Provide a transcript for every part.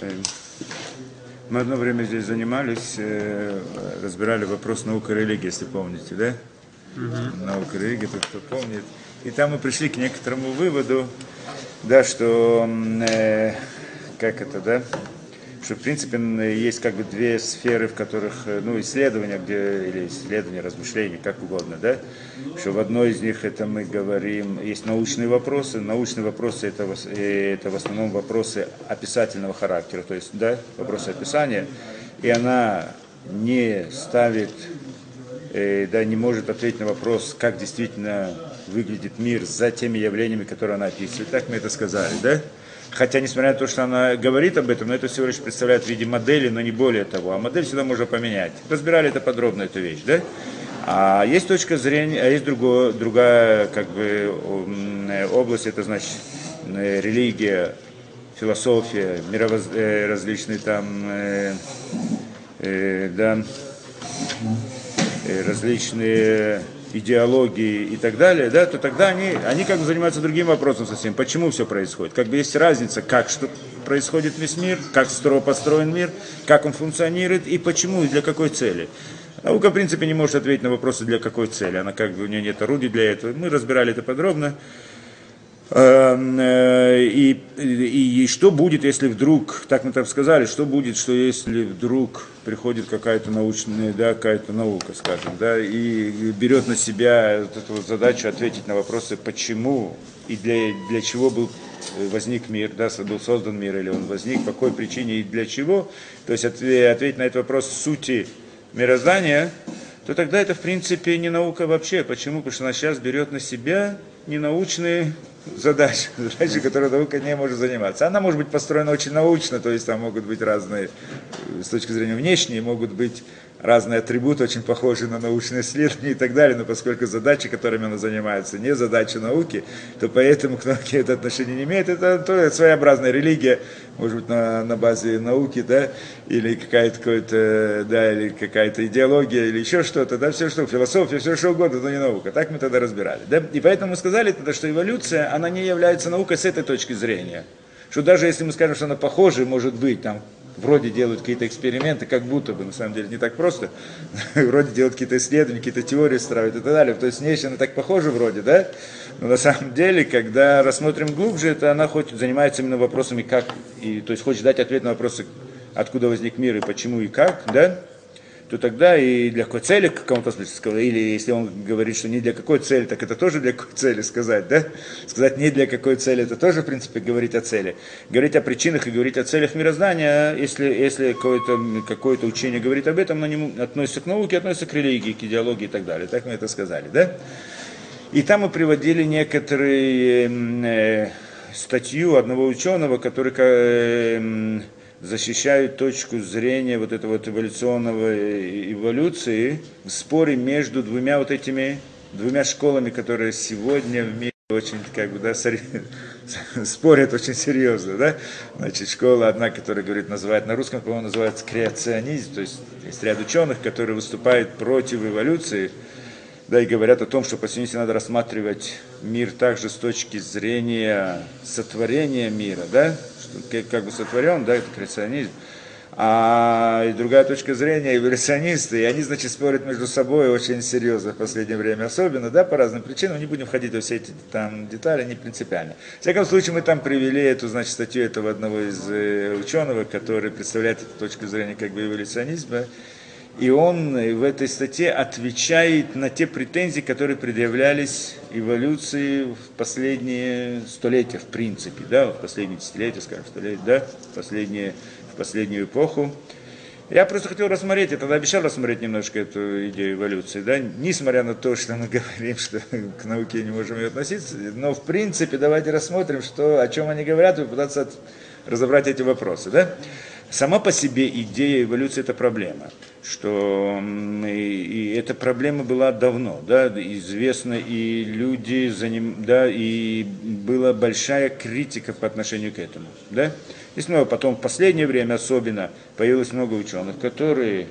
Э, Мы одно время здесь занимались, э, разбирали вопрос наука и религии, если помните, да? Наука и религия, тот, кто помнит. И там мы пришли к некоторому выводу, да, что, э, как это, да, что, в принципе, есть как бы две сферы, в которых, э, ну, исследования, где, или исследования, размышления, как угодно, да, что в одной из них это мы говорим, есть научные вопросы, научные вопросы это, э, это в основном вопросы описательного характера, то есть, да, вопросы описания, и она не ставит э, да, не может ответить на вопрос, как действительно выглядит мир за теми явлениями, которые она описывает. Так мы это сказали, да? Хотя, несмотря на то, что она говорит об этом, но это всего лишь представляет в виде модели, но не более того. А модель всегда можно поменять. Разбирали это подробно, эту вещь, да? А есть точка зрения, а есть другое, другая как бы, область, это значит религия, философия, мировоз... э, различные там, э, э, да, э, различные идеологии и так далее, да, то тогда они, они как бы занимаются другим вопросом совсем. Почему все происходит? Как бы есть разница, как что происходит весь мир, как стро построен мир, как он функционирует и почему и для какой цели. Наука, в принципе, не может ответить на вопросы, для какой цели. Она как бы, у нее нет орудий для этого. Мы разбирали это подробно. Эм, э, И, и, и что будет, если вдруг, так мы там сказали, что будет, что если вдруг приходит какая-то научная, да, какая-то наука, скажем, да, и берет на себя вот эту вот задачу ответить на вопросы, почему и для, для чего был э, возник мир, да, был создан мир, или он возник, по какой причине и для чего, то есть отве- ответить на этот вопрос сути мироздания, то тогда это, в принципе, не наука вообще. Почему? Потому что она сейчас берет на себя ненаучные задачи, задачи, которые наука не может заниматься. Она может быть построена очень научно, то есть там могут быть разные, э, с точки зрения внешней, могут быть разные атрибуты, очень похожие на научные исследования и так далее, но поскольку задачи, которыми она занимается, не задачи науки, то поэтому к науке это отношение не имеет. Это то, своеобразная религия, может быть, на, на базе науки, да, или какая-то, да, или какая-то идеология, или еще что-то, да, все что, философия, все что угодно, но не наука. Так мы тогда разбирали, да. И поэтому мы сказали тогда, что эволюция, она не является наукой с этой точки зрения. Что даже если мы скажем, что она похожа, может быть, там, вроде делают какие-то эксперименты, как будто бы, на самом деле, не так просто, вроде делают какие-то исследования, какие-то теории строят и так далее, то есть внешне она так похожа вроде, да, но на самом деле, когда рассмотрим глубже, это она хоть занимается именно вопросами как, и, то есть хочет дать ответ на вопросы, откуда возник мир и почему и как, да, то тогда и для какой цели каком-то смысле сказать, или если он говорит, что не для какой цели, так это тоже для какой цели сказать, да? Сказать не для какой цели, это тоже, в принципе, говорить о цели. Говорить о причинах и говорить о целях мироздания, если, если какое-то, какое учение говорит об этом, оно не относится к науке, относится к религии, к идеологии и так далее. Так мы это сказали, да? И там мы приводили некоторые э, статью одного ученого, который э, м, защищает точку зрения вот этого вот эволюционного э, эволюции в споре между двумя вот этими двумя школами, которые сегодня в мире очень как бы да, спорят очень серьезно, да. Значит, школа одна, которая говорит, называет на русском, по-моему, называется креационизм, то есть есть ряд ученых, которые выступают против эволюции, да, и говорят о том, что по сути надо рассматривать мир также с точки зрения сотворения мира, да, как, бы сотворен, да, это креационизм. А и другая точка зрения эволюционисты, и они, значит, спорят между собой очень серьезно в последнее время, особенно, да, по разным причинам, не будем входить во все эти там детали, не принципиально. В всяком случае, мы там привели эту, значит, статью этого одного из э, ученых, который представляет эту точку зрения как бы эволюционизма, и он в этой статье отвечает на те претензии, которые предъявлялись эволюции в последние столетия, в принципе, да, в последние десятилетия, скажем, столетия, да, в, последние, в последнюю эпоху. Я просто хотел рассмотреть, я тогда обещал рассмотреть немножко эту идею эволюции, да, несмотря на то, что мы говорим, что к науке не можем ее относиться, но в принципе давайте рассмотрим, что, о чем они говорят, и попытаться от- разобрать эти вопросы, да. Сама по себе идея эволюции – это проблема, что и эта проблема была давно, да, известна, и люди за ним, да, и была большая критика по отношению к этому, да. И снова потом в последнее время особенно появилось много ученых, которые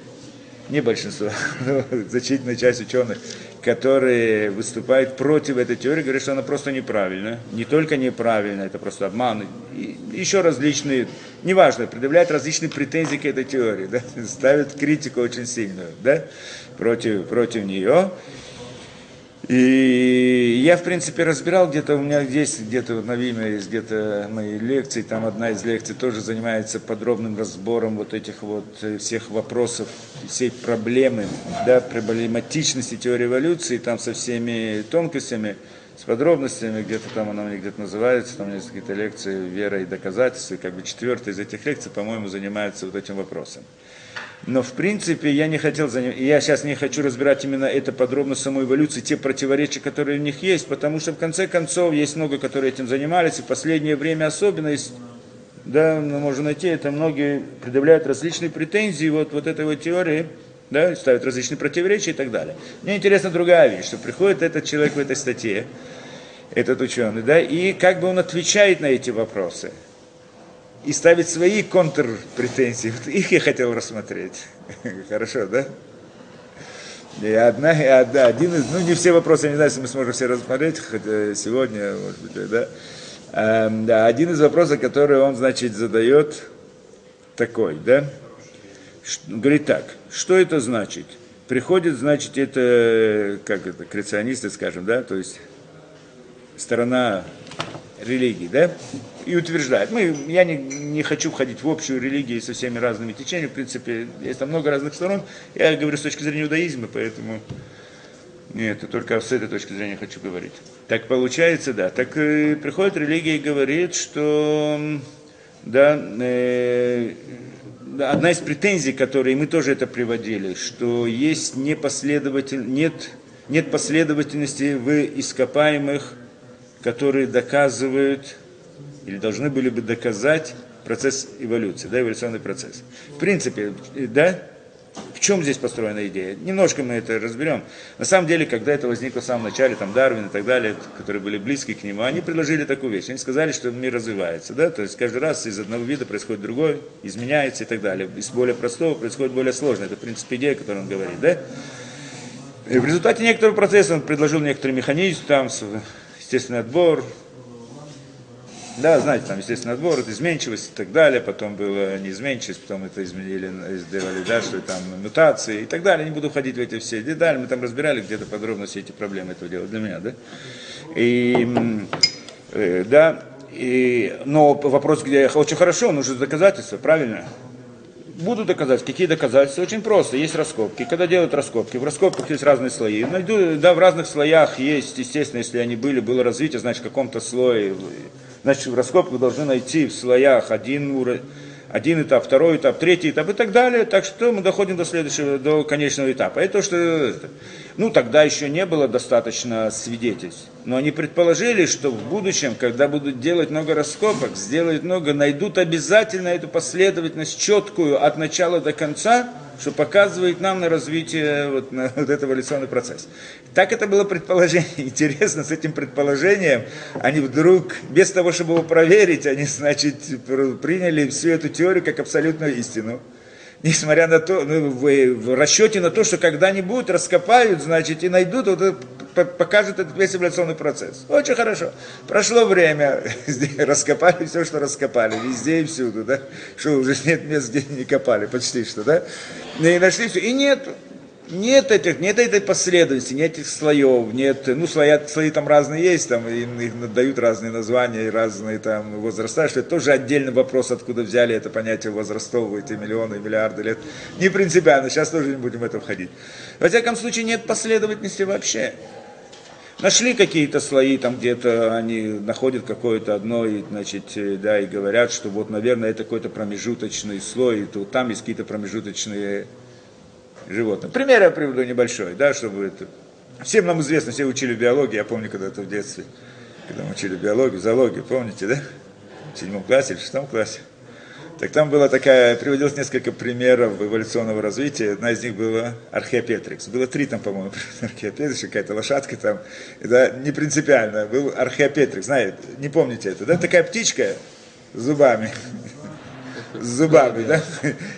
не большинство, но значительная часть ученых, которые выступают против этой теории, говорят, что она просто неправильная. Не только неправильная, это просто обман. И еще различные, неважно, предъявляют различные претензии к этой теории, да, ставят критику очень сильную да, против, против нее. И я, в принципе, разбирал где-то, у меня здесь, где-то на Виме есть где-то мои лекции, там одна из лекций тоже занимается подробным разбором вот этих вот э, всех вопросов, всей проблемы, да, проблематичности теории эволюции, там со всеми тонкостями, с подробностями, где-то там она мне где-то называется, там есть какие-то лекции «Вера и доказательства», как бы четвертая из этих лекций, по-моему, занимается вот этим вопросом. Но в принципе я не хотел заним... я сейчас не хочу разбирать именно это подробно саму эволюцию, те противоречия, которые у них есть, потому что в конце концов есть много, которые этим занимались, и в последнее время особенно есть, да, мы можем найти, это многие предъявляют различные претензии вот, вот этой вот теории, да, ставят различные противоречия и так далее. Мне интересна другая вещь, что приходит этот человек в этой статье, этот ученый, да, и как бы он отвечает на эти вопросы и ставить свои контрпретензии. Вот их я хотел рассмотреть. Хорошо, да? И одна, и одна, один из, ну не все вопросы, я не знаю, если мы сможем все рассмотреть, хотя сегодня, может быть, да. А, да, один из вопросов, который он, значит, задает, такой, да, говорит так, что это значит? Приходит, значит, это, как это, креационисты, скажем, да, то есть сторона религии, да, и утверждает. Мы, я не, не хочу входить в общую религию со всеми разными течениями, в принципе, есть там много разных сторон. Я говорю с точки зрения иудаизма, поэтому нет, только с этой точки зрения хочу говорить. Так получается, да. Так э, приходит религия и говорит, что да, э, одна из претензий, которые мы тоже это приводили, что есть непоследователь, нет, нет последовательности в ископаемых, которые доказывают или должны были бы доказать процесс эволюции, да, эволюционный процесс. В принципе, да, в чем здесь построена идея? Немножко мы это разберем. На самом деле, когда это возникло в самом начале, там Дарвин и так далее, которые были близки к нему, они предложили такую вещь. Они сказали, что мир развивается, да, то есть каждый раз из одного вида происходит другой, изменяется и так далее. Из более простого происходит более сложное. Это, в принципе, идея, которую он говорит, да. И в результате некоторого процесса он предложил некоторый механизм, там, естественный отбор, да, знаете, там, естественно, отбор, это изменчивость и так далее, потом было неизменчивость, потом это изменили, сделали, да, что там мутации и так далее. Не буду ходить в эти все детали, мы там разбирали где-то подробно все эти проблемы этого дела для меня, да. И, э, да, и, но вопрос, где очень хорошо, нужно доказательства, правильно? Буду доказать. Какие доказательства? Очень просто. Есть раскопки. Когда делают раскопки, в раскопках есть разные слои. Найду, да, в разных слоях есть, естественно, если они были, было развитие, значит, в каком-то слое Значит, в раскопках должны найти в слоях один уровень, один этап, второй этап, третий этап и так далее. Так что мы доходим до следующего, до конечного этапа. Это что, ну тогда еще не было достаточно свидетельств. Но они предположили, что в будущем, когда будут делать много раскопок, сделают много, найдут обязательно эту последовательность четкую от начала до конца, что показывает нам на развитие вот, на вот этого эволюционный процесс. Так это было предположение. Интересно, с этим предположением они вдруг, без того, чтобы его проверить, они, значит, приняли всю эту теорию как абсолютную истину. Несмотря на то, ну, в, в расчете на то, что когда-нибудь раскопают, значит, и найдут, вот, покажут этот весь эволюционный процесс. Очень хорошо. Прошло время, раскопали все, что раскопали, везде и всюду, да, что уже нет мест, где не копали, почти что, да, и нашли все, и нет, нет этих, нет этой последовательности, нет этих слоев, нет, ну, слои, слои там разные есть, там, им, им дают разные названия и разные там возраста, что это тоже отдельный вопрос, откуда взяли это понятие возрастового, эти миллионы, миллиарды лет. Не принципиально, сейчас тоже не будем в это входить. Во всяком случае, нет последовательности вообще. Нашли какие-то слои, там где-то они находят какое-то одно, и, значит, э, да, и говорят, что вот, наверное, это какой-то промежуточный слой, и то там есть какие-то промежуточные животные. Пример я приведу небольшой, да, чтобы это... Всем нам известно, все учили биологию, я помню когда-то в детстве, когда мы учили биологию, зоологию, помните, да? В седьмом классе или в шестом классе. Так там была такая, приводилось несколько примеров эволюционного развития. Одна из них была археопетрикс. Было три там, по-моему, археопетрикс, какая-то лошадка там. Это не принципиально. Был археопетрикс, знаете, не помните это, да? Такая птичка с зубами. с зубами, да?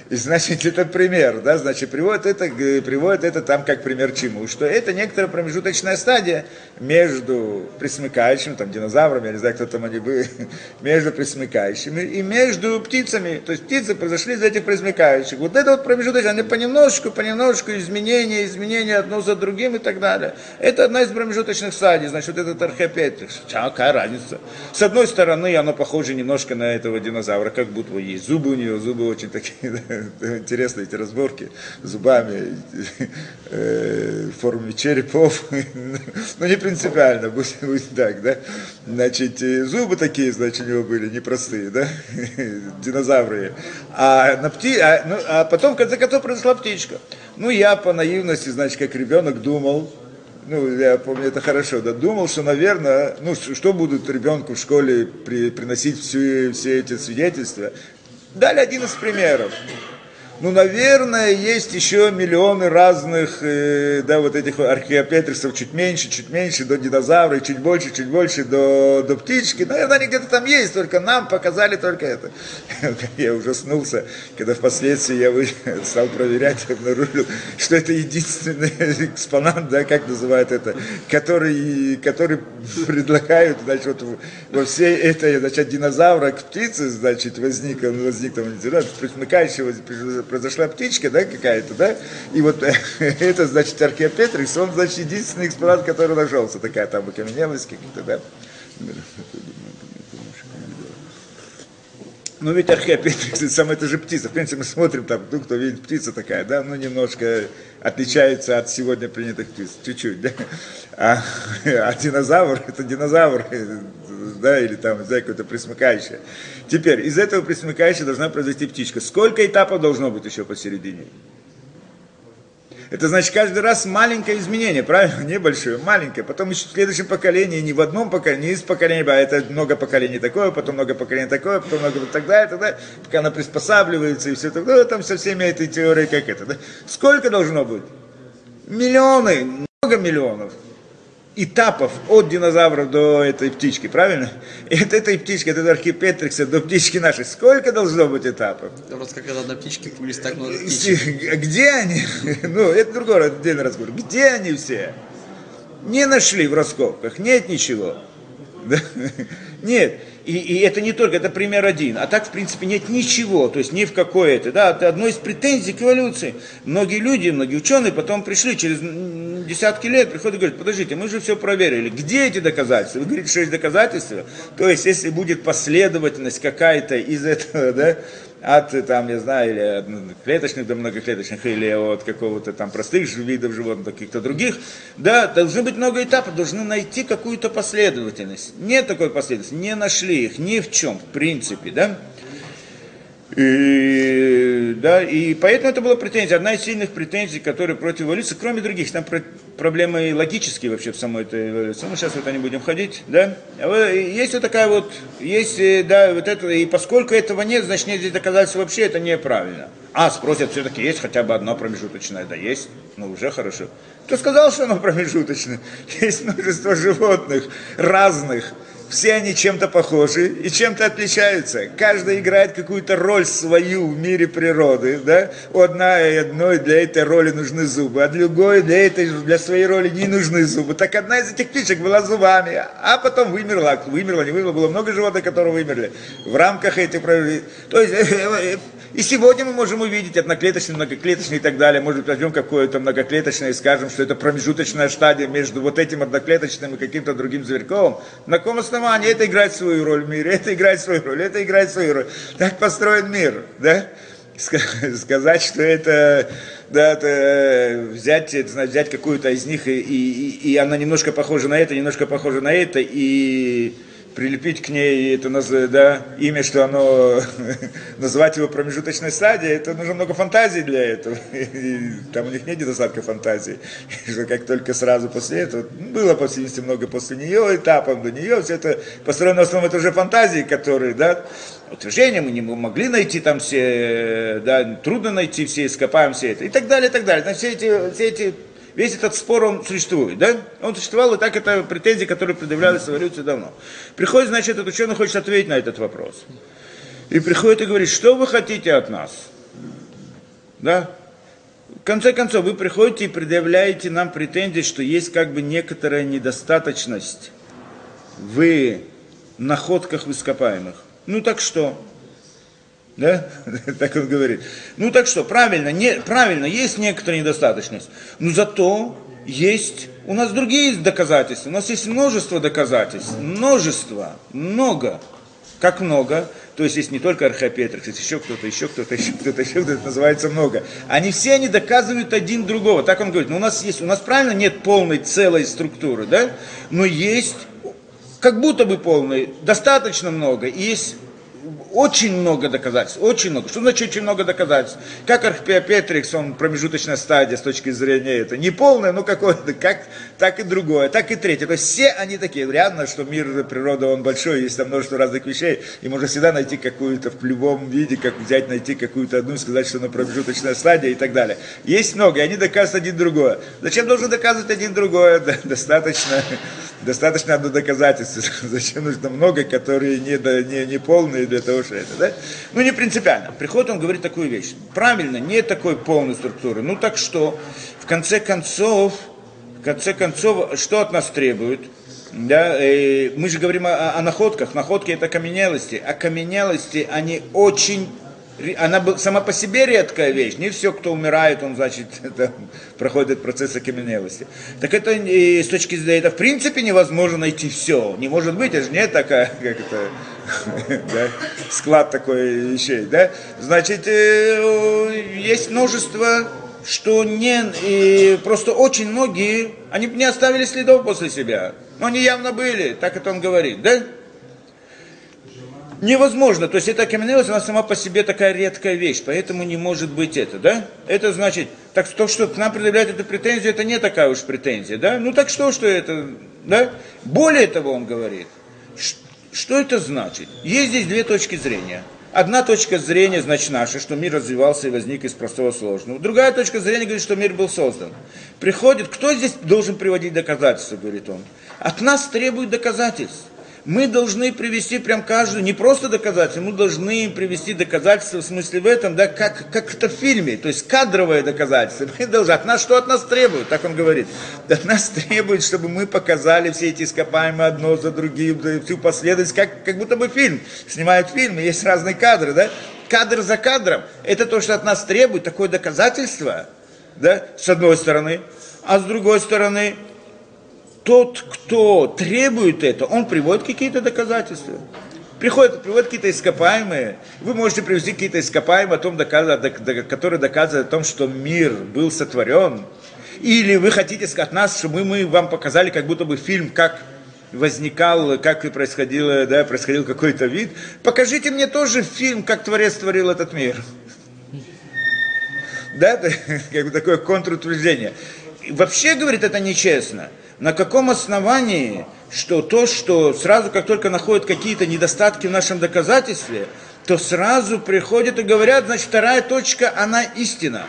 И значит, это пример, да, значит, приводит это, приводит это там как пример чему? Что это некоторая промежуточная стадия между присмыкающими, там, динозаврами, я не знаю, кто там они были, между присмыкающими и между птицами. То есть птицы произошли из этих присмыкающих. Вот это вот промежуточная, они понемножку, понемножку изменения, изменения одно за другим и так далее. Это одна из промежуточных стадий, значит, вот этот археопетрикс. Какая разница? С одной стороны, оно похоже немножко на этого динозавра, как будто есть зубы у него, зубы очень такие да, интересные, эти разборки зубами, э, форме черепов, но не принципиально, будет, будет так, да. Значит, зубы такие, значит, у него были непростые, да, динозавры. А, на пти... а, ну, а потом, в конце концов, произошла птичка. Ну, я по наивности, значит, как ребенок думал, ну, я помню это хорошо, да, думал, что, наверное, ну, что будут ребенку в школе при, приносить все, все эти свидетельства. Дали один из примеров. Ну, наверное, есть еще миллионы разных, э, да, вот этих археопетрисов, чуть меньше, чуть меньше, до динозавра, чуть больше, чуть больше, до, до птички. Наверное, они где-то там есть, только нам показали только это. Я ужаснулся, когда впоследствии я стал проверять, обнаружил, что это единственный экспонат, да, как называют это, который, который предлагают, значит, вот во всей этой, значит, динозавра к птице, значит, возник, он возник там, да, присмыкающего, произошла птичка, да, какая-то, да, и вот это, значит, археопетрикс, он, значит, единственный экспонат, который нашелся, такая там окаменелость какие-то, да. Ну ведь археопетрикс, сам это же птица. В принципе, мы смотрим там, ну, кто видит птица такая, да, ну немножко отличается от сегодня принятых птиц, чуть-чуть, да. А, а динозавр, это динозавр, да, или там, не какое-то присмыкающее. Теперь, из этого присмыкающего должна произойти птичка. Сколько этапов должно быть еще посередине? Это значит каждый раз маленькое изменение, правильно? Небольшое, маленькое. Потом еще в следующем поколении, не в одном поколении, не из поколения, а это много поколений такое, потом много поколений такое, потом много так далее, так далее, пока она приспосабливается и все это. Ну, там со всеми этой теорией как это. Да? Сколько должно быть? Миллионы, много миллионов этапов от динозавров до этой птички, правильно? И от этой птички, от этого архипетрикса до птички нашей, сколько должно быть этапов? Просто как одна птички появились так много птичек. Где они? Ну, это другой отдельный разговор. Где они все? Не нашли в раскопках, нет ничего. Нет. И, и это не только, это пример один. А так, в принципе, нет ничего, то есть ни в какое это. Да, это одно из претензий к эволюции. Многие люди, многие ученые потом пришли через десятки лет, приходят и говорят, подождите, мы же все проверили. Где эти доказательства? Вы говорите, что есть доказательства? То есть, если будет последовательность какая-то из этого, да, от, там, я знаю, или от клеточных до многоклеточных, или от какого-то там простых видов животных, каких-то других, да, должны быть много этапов, должны найти какую-то последовательность. Нет такой последовательности, не нашли их ни в чем, в принципе, да. И, да, и поэтому это была претензия, одна из сильных претензий, которые против эволюции, кроме других, там про, проблемы логические вообще в самой этой эволюции. Мы сейчас в это не будем ходить, да. Есть вот такая вот, есть, э, да, вот это, и поскольку этого нет, значит нет здесь доказательства вообще, это неправильно. А, спросят, все-таки есть хотя бы одно промежуточное, да есть, ну уже хорошо. Кто сказал, что оно промежуточное? Есть множество животных разных, все они чем-то похожи и чем-то отличаются. Каждый играет какую-то роль свою в мире природы. Да? У одной, одной для этой роли нужны зубы, а другой для, этой, для своей роли не нужны зубы. Так одна из этих птичек была зубами, а потом вымерла. Вымерла, не вымерла. Было много животных, которые вымерли в рамках этих... То есть и сегодня мы можем увидеть одноклеточный, многоклеточный и так далее. Может быть, возьмем какое-то многоклеточное и скажем, что это промежуточная стадия между вот этим одноклеточным и каким-то другим зверьковым. На каком основании это играет свою роль в мире, это играет свою роль, это играет свою роль. Так построен мир, да? Сказать, что это да, это взять, это, взять какую-то из них, и, и, и она немножко похожа на это, немножко похожа на это, и прилепить к ней это да, имя, что оно, называть его промежуточной стадией, это нужно много фантазии для этого. И там у них нет недостатка фантазии. Что как только сразу после этого, было, по всей много после нее, этапом до нее, все это построено в основном, это уже фантазии, которые, да, утверждения мы не могли найти там все, да, трудно найти все, ископаем все это, и так далее, и так далее. Значит, все эти, все эти весь этот спор, он существует, да? Он существовал, и так это претензии, которые предъявлялись в эволюции давно. Приходит, значит, этот ученый хочет ответить на этот вопрос. и приходит и говорит, что вы хотите от нас? Да? В конце концов, вы приходите и предъявляете нам претензии, что есть как бы некоторая недостаточность в находках в ископаемых. Ну так что? Да? Так он говорит. Ну так что, правильно, не, правильно, есть некоторая недостаточность. Но зато есть у нас другие доказательства. У нас есть множество доказательств. Множество. Много. Как много? То есть есть не только Архиопетрик, есть еще кто-то, еще кто-то, еще кто-то, еще кто-то, называется много. Они все, они доказывают один другого. Так он говорит, ну у нас есть, у нас правильно нет полной целой структуры, да? Но есть как будто бы полной, достаточно много. И есть очень много доказательств, очень много. Что значит очень много доказательств? Как Архипиопетрикс, он промежуточная стадия с точки зрения это. Не полная, но какое-то, как, так и другое, так и третье. То есть все они такие. Реально, что мир, природа, он большой, есть там множество разных вещей, и можно всегда найти какую-то в любом виде, как взять, найти какую-то одну и сказать, что она промежуточная стадия и так далее. Есть много, и они доказывают один другое. Зачем должен доказывать один другое? Достаточно, достаточно одно доказательство. Зачем нужно много, которые не, не, не полные для того, что это, да? Ну, не принципиально. Приходит, он говорит такую вещь. Правильно, нет такой полной структуры. Ну, так что, в конце концов, в конце концов, что от нас требуют? Да, и мы же говорим о, о находках. Находки это окаменелости. Окаменелости, они очень она сама по себе редкая вещь. Не все, кто умирает, он, значит, это, проходит процесс окаменелости. Так это и с точки зрения, это в принципе невозможно найти все. Не может быть, это же не такая, как это, да, склад такой вещей, да. Значит, э, есть множество, что не, и просто очень многие, они не оставили следов после себя. Но они явно были, так это он говорит, да? Невозможно. То есть эта окаменелость, она сама по себе такая редкая вещь, поэтому не может быть это, да? Это значит, так то, что к нам предъявляют эту претензию, это не такая уж претензия, да? Ну так что, что это, да? Более того, он говорит, что это значит? Есть здесь две точки зрения. Одна точка зрения, значит, наша, что мир развивался и возник из простого сложного. Другая точка зрения говорит, что мир был создан. Приходит, кто здесь должен приводить доказательства, говорит он. От нас требуют доказательств мы должны привести прям каждую, не просто доказательство, мы должны привести доказательства в смысле в этом, да, как, как это в фильме, то есть кадровое доказательство. Мы должны, от нас что от нас требуют, так он говорит. От нас требуют, чтобы мы показали все эти ископаемые одно за другим, всю последовательность, как, как будто бы фильм. Снимают фильмы, есть разные кадры, да? Кадр за кадром. Это то, что от нас требует, такое доказательство, да, с одной стороны. А с другой стороны, тот, кто требует это, он приводит какие-то доказательства. Приходит, приводит какие-то ископаемые. Вы можете привести какие-то ископаемые, о том, которые доказывают о том, что мир был сотворен. Или вы хотите от нас, чтобы мы вам показали как будто бы фильм, как возникал, как и происходило, да, происходил какой-то вид. Покажите мне тоже фильм, как Творец творил этот мир. Да, это как бы такое контрутверждение. Вообще, говорит, это нечестно. На каком основании, что то, что сразу, как только находят какие-то недостатки в нашем доказательстве, то сразу приходят и говорят, значит, вторая точка, она истина.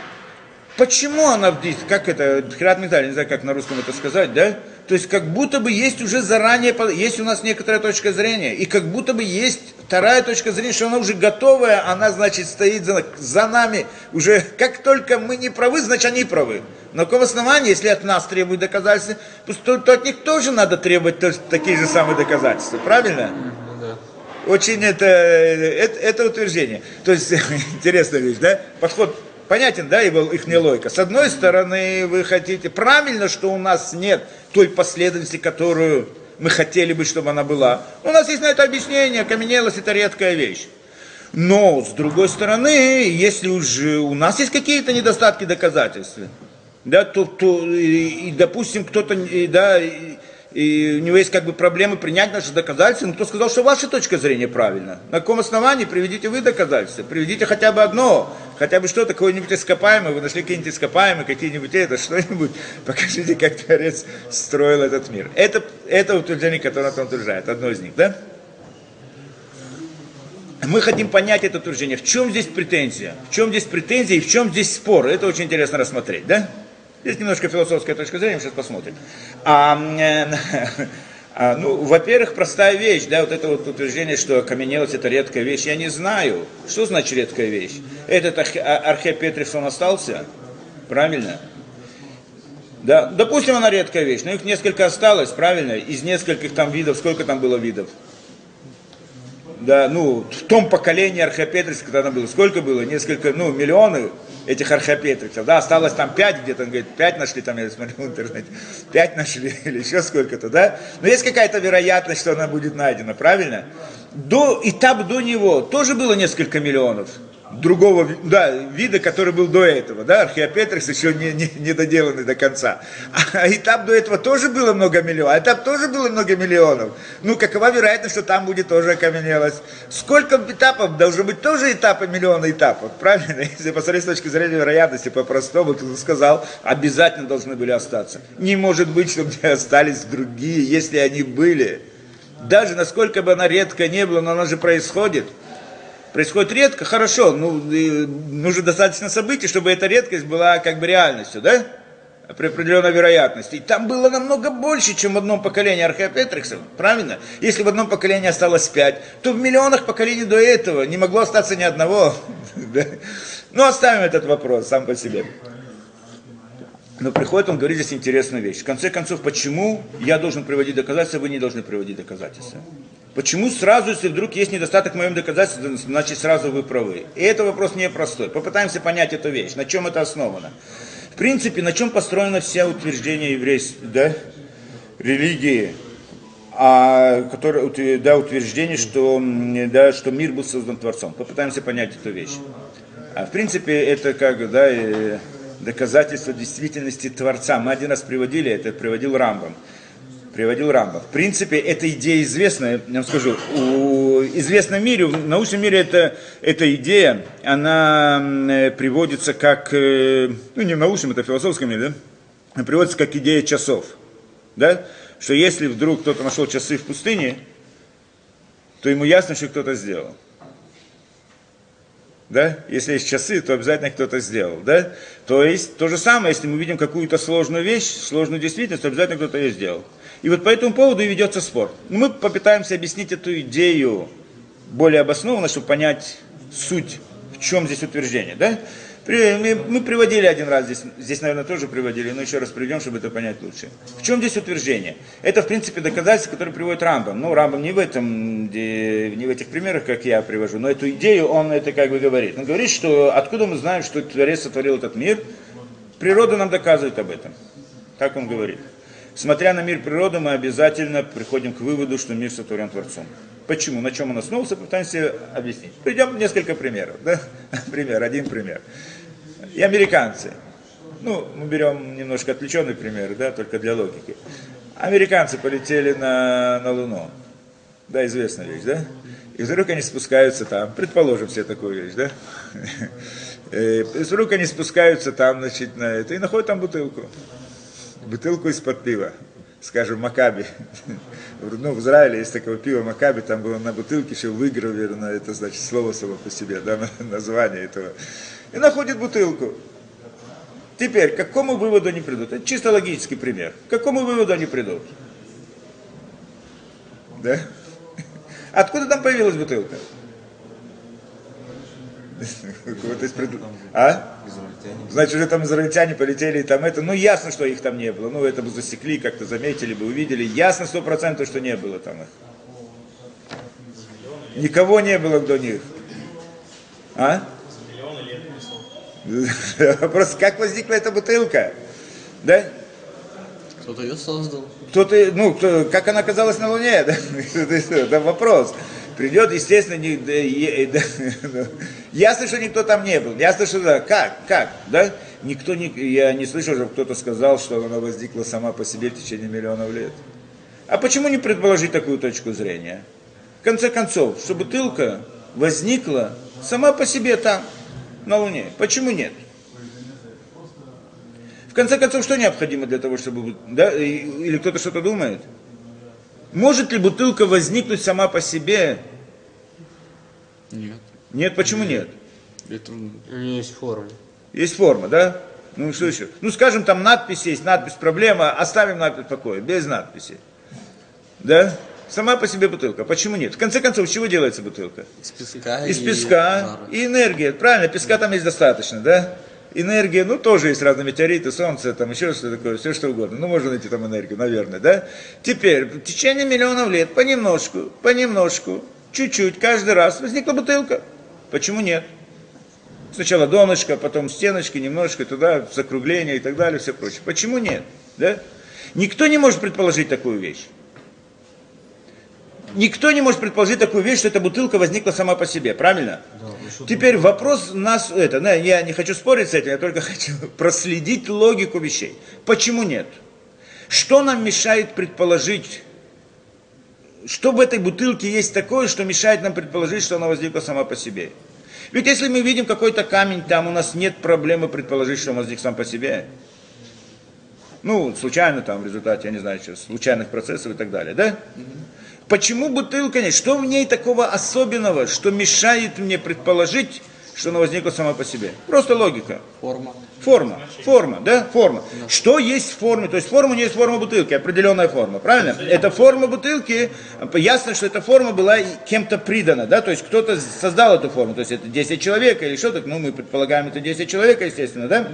Почему она как это, хират металл, не знаю, как на русском это сказать, да? То есть как будто бы есть уже заранее, есть у нас некоторая точка зрения, и как будто бы есть вторая точка зрения, что она уже готовая, она, значит, стоит за, за нами, уже как только мы не правы, значит, они правы. На каком основании, если от нас требуют доказательства, то, то от них тоже надо требовать то, такие же самые доказательства, правильно? Ну Очень это, это, это утверждение. То есть, интересная вещь, да? Подход понятен, да, его, их логика. С одной стороны, вы хотите, правильно, что у нас нет той последовательности, которую мы хотели бы, чтобы она была. У нас есть на это объяснение, окаменелость это редкая вещь. Но, с другой стороны, если уже у нас есть какие-то недостатки доказательств, да, то, то и, и, допустим, кто-то, да, и у него есть как бы проблемы принять наши доказательства, но кто сказал, что ваша точка зрения правильна? На каком основании приведите вы доказательства? Приведите хотя бы одно, хотя бы что-то, какое-нибудь ископаемое, вы нашли какие-нибудь ископаемые, какие-нибудь это, что-нибудь, покажите, как Творец строил этот мир. Это, это утверждение, которое он утверждает, одно из них, да? Мы хотим понять это утверждение. В чем здесь претензия? В чем здесь претензия и в чем здесь спор? Это очень интересно рассмотреть, да? Здесь немножко философская точка зрения, мы сейчас посмотрим. А, А, ну, во-первых, простая вещь, да, вот это вот утверждение, что окаменелость это редкая вещь, я не знаю. Что значит редкая вещь? Этот архе, археопетрис, он остался? Правильно? Да, допустим, она редкая вещь, но их несколько осталось, правильно? Из нескольких там видов, сколько там было видов? Да, ну, в том поколении археопетриксов, когда там было, сколько было? Несколько, ну, миллионов этих археопетриксов, да, осталось там пять где-то, он говорит, пять нашли, там я смотрю в интернете, пять нашли или еще сколько-то, да, но есть какая-то вероятность, что она будет найдена, правильно? До, этап до него тоже было несколько миллионов, другого да, вида, который был до этого. Да? Археопетрикс еще не, не, не доделанный до конца. А этап до этого тоже было много миллионов. А этап тоже было много миллионов. Ну, какова вероятность, что там будет тоже окаменелость? Сколько этапов? Должно быть тоже этапы, миллиона этапов. Правильно? Если посмотреть с точки зрения вероятности, по-простому, то сказал, обязательно должны были остаться. Не может быть, чтобы не остались другие, если они были. Даже насколько бы она редко не была, но она же происходит происходит редко, хорошо, ну, нужно достаточно событий, чтобы эта редкость была как бы реальностью, да? При определенной вероятности. И там было намного больше, чем в одном поколении археопетриксов, правильно? Если в одном поколении осталось пять, то в миллионах поколений до этого не могло остаться ни одного. Ну, оставим этот вопрос сам по себе. Но приходит он говорит здесь интересную вещь. В конце концов, почему я должен приводить доказательства, вы не должны приводить доказательства? Почему сразу, если вдруг есть недостаток в моем доказательстве, значит сразу вы правы? И это вопрос непростой. Попытаемся понять эту вещь. На чем это основано? В принципе, на чем построено все утверждения еврейской да, религии, а, которые, да, утверждение, что, да, что мир был создан Творцом. Попытаемся понять эту вещь. А, в принципе, это как да, доказательство действительности Творца. Мы один раз приводили, это приводил Рамбам приводил Рамба. В принципе, эта идея известная, я вам скажу, у известном мире, в научном мире это, эта идея, она э, приводится как, э, ну не в научном, это в философском мире, да? Она приводится как идея часов. Да? Что если вдруг кто-то нашел часы в пустыне, то ему ясно, что кто-то сделал. Да? Если есть часы, то обязательно кто-то сделал. Да? То есть то же самое, если мы видим какую-то сложную вещь, сложную действительность, то обязательно кто-то ее сделал. И вот по этому поводу и ведется спор. Мы попытаемся объяснить эту идею более обоснованно, чтобы понять суть, в чем здесь утверждение. Да? Мы приводили один раз здесь, здесь, наверное, тоже приводили, но еще раз приведем, чтобы это понять лучше. В чем здесь утверждение? Это, в принципе, доказательство, которое приводит Рамбам. Ну, Рамбам не в этом, не в этих примерах, как я привожу, но эту идею он это как бы говорит. Он говорит, что откуда мы знаем, что Творец сотворил этот мир, природа нам доказывает об этом. Так он говорит. Смотря на мир природы, мы обязательно приходим к выводу, что мир сотворен Творцом. Почему? На чем он основывался, пытаемся объяснить. Придем несколько примеров. Да? Пример, один пример. И американцы. Ну, мы берем немножко отвлеченный пример, да, только для логики. Американцы полетели на, на Луну. Да, известная вещь, да? И вдруг они спускаются там, предположим все такую вещь, да? И вдруг они спускаются там, значит, на это, и находят там бутылку бутылку из-под пива, скажем, Макаби. Ну, в Израиле есть такое пиво Макаби, там было на бутылке еще выгравировано, это значит слово само по себе, да, название этого. И находит бутылку. Теперь, к какому выводу они придут? Это чисто логический пример. К какому выводу они придут? Да? Откуда там появилась бутылка? А? Значит, уже там израильтяне полетели, и там это, ну ясно, что их там не было. Ну это бы засекли, как-то заметили бы, увидели. Ясно сто процентов, что не было там их. Никого не было до них. А? Вопрос, как возникла эта бутылка? Да? Кто-то ее создал. Кто-то, ну, кто, как она оказалась на Луне? Да? Это вопрос придет, естественно, не, да, да, ясно, что никто там не был, ясно, что да, как, как, да, никто не, я не слышал, чтобы кто-то сказал, что она возникла сама по себе в течение миллионов лет. А почему не предположить такую точку зрения? В конце концов, что бутылка возникла сама по себе там, на Луне. Почему нет? В конце концов, что необходимо для того, чтобы... Да, или кто-то что-то думает? Может ли бутылка возникнуть сама по себе? Нет. Нет, почему нет? Это... Есть форма. Есть форма, да? Ну что еще? Ну скажем, там надпись есть, надпись проблема, оставим надпись в покое, без надписи. Да? Сама по себе бутылка. Почему нет? В конце концов, из чего делается бутылка? Из песка Из и песка жара. и энергия. Правильно, песка там есть достаточно, да? Энергия, ну, тоже есть разные метеориты, солнце, там еще что такое, все что угодно. Ну, можно найти там энергию, наверное, да? Теперь, в течение миллионов лет, понемножку, понемножку, чуть-чуть, каждый раз возникла бутылка. Почему нет? Сначала донышко, потом стеночки, немножко туда, закругление и так далее, все прочее. Почему нет? Да? Никто не может предположить такую вещь. Никто не может предположить такую вещь, что эта бутылка возникла сама по себе, правильно? Теперь вопрос нас, это, да, я не хочу спорить с этим, я только хочу проследить логику вещей. Почему нет? Что нам мешает предположить, что в этой бутылке есть такое, что мешает нам предположить, что она возникла сама по себе? Ведь если мы видим какой-то камень, там у нас нет проблемы предположить, что он возник сам по себе. Ну, случайно там в результате, я не знаю, случайных процессов и так далее, да? Почему бутылка нет? Что в ней такого особенного, что мешает мне предположить, что она возникла сама по себе? Просто логика. Форма. Форма, форма, да, форма. Что есть в форме? То есть форма не есть форма бутылки, определенная форма, правильно? Это форма бутылки, ясно, что эта форма была кем-то придана, да, то есть кто-то создал эту форму, то есть это 10 человек или что-то, ну мы предполагаем, это 10 человек, естественно, да?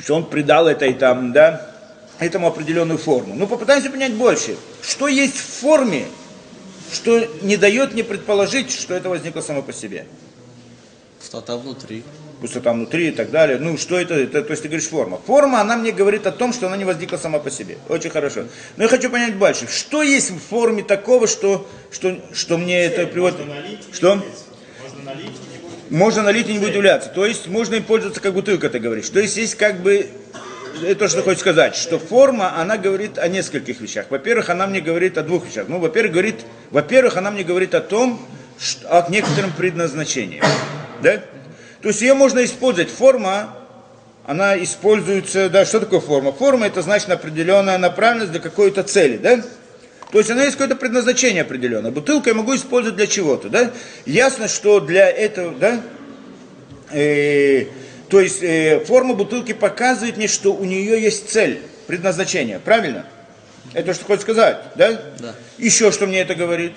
Что он придал этой там, да, этому определенную форму. Ну попытаемся понять больше. Что есть в форме, что не дает мне предположить, что это возникло само по себе? Пустота внутри. пустота внутри и так далее. Ну, что это, это? То есть ты говоришь форма. Форма, она мне говорит о том, что она не возникла сама по себе. Очень хорошо. Но я хочу понять больше. Что есть в форме такого, что, что, что мне это приводит... Что? Можно налить и не будет являться. То есть можно им пользоваться, как бутылка, ты говоришь. То есть есть как бы это то, что хочешь сказать, что форма, она говорит о нескольких вещах. Во-первых, она мне говорит о двух вещах. Ну, во-первых, говорит, во-первых, она мне говорит о том, что, о некотором предназначении. Да? То есть ее можно использовать. Форма, она используется, да, что такое форма? Форма это значит определенная направленность для какой-то цели, да? То есть она есть какое-то предназначение определенное. Бутылку я могу использовать для чего-то, да? Ясно, что для этого, да? Э, то есть э, форма бутылки показывает мне, что у нее есть цель, предназначение, правильно? Это что хочешь сказать, да? Да. Еще что мне это говорит?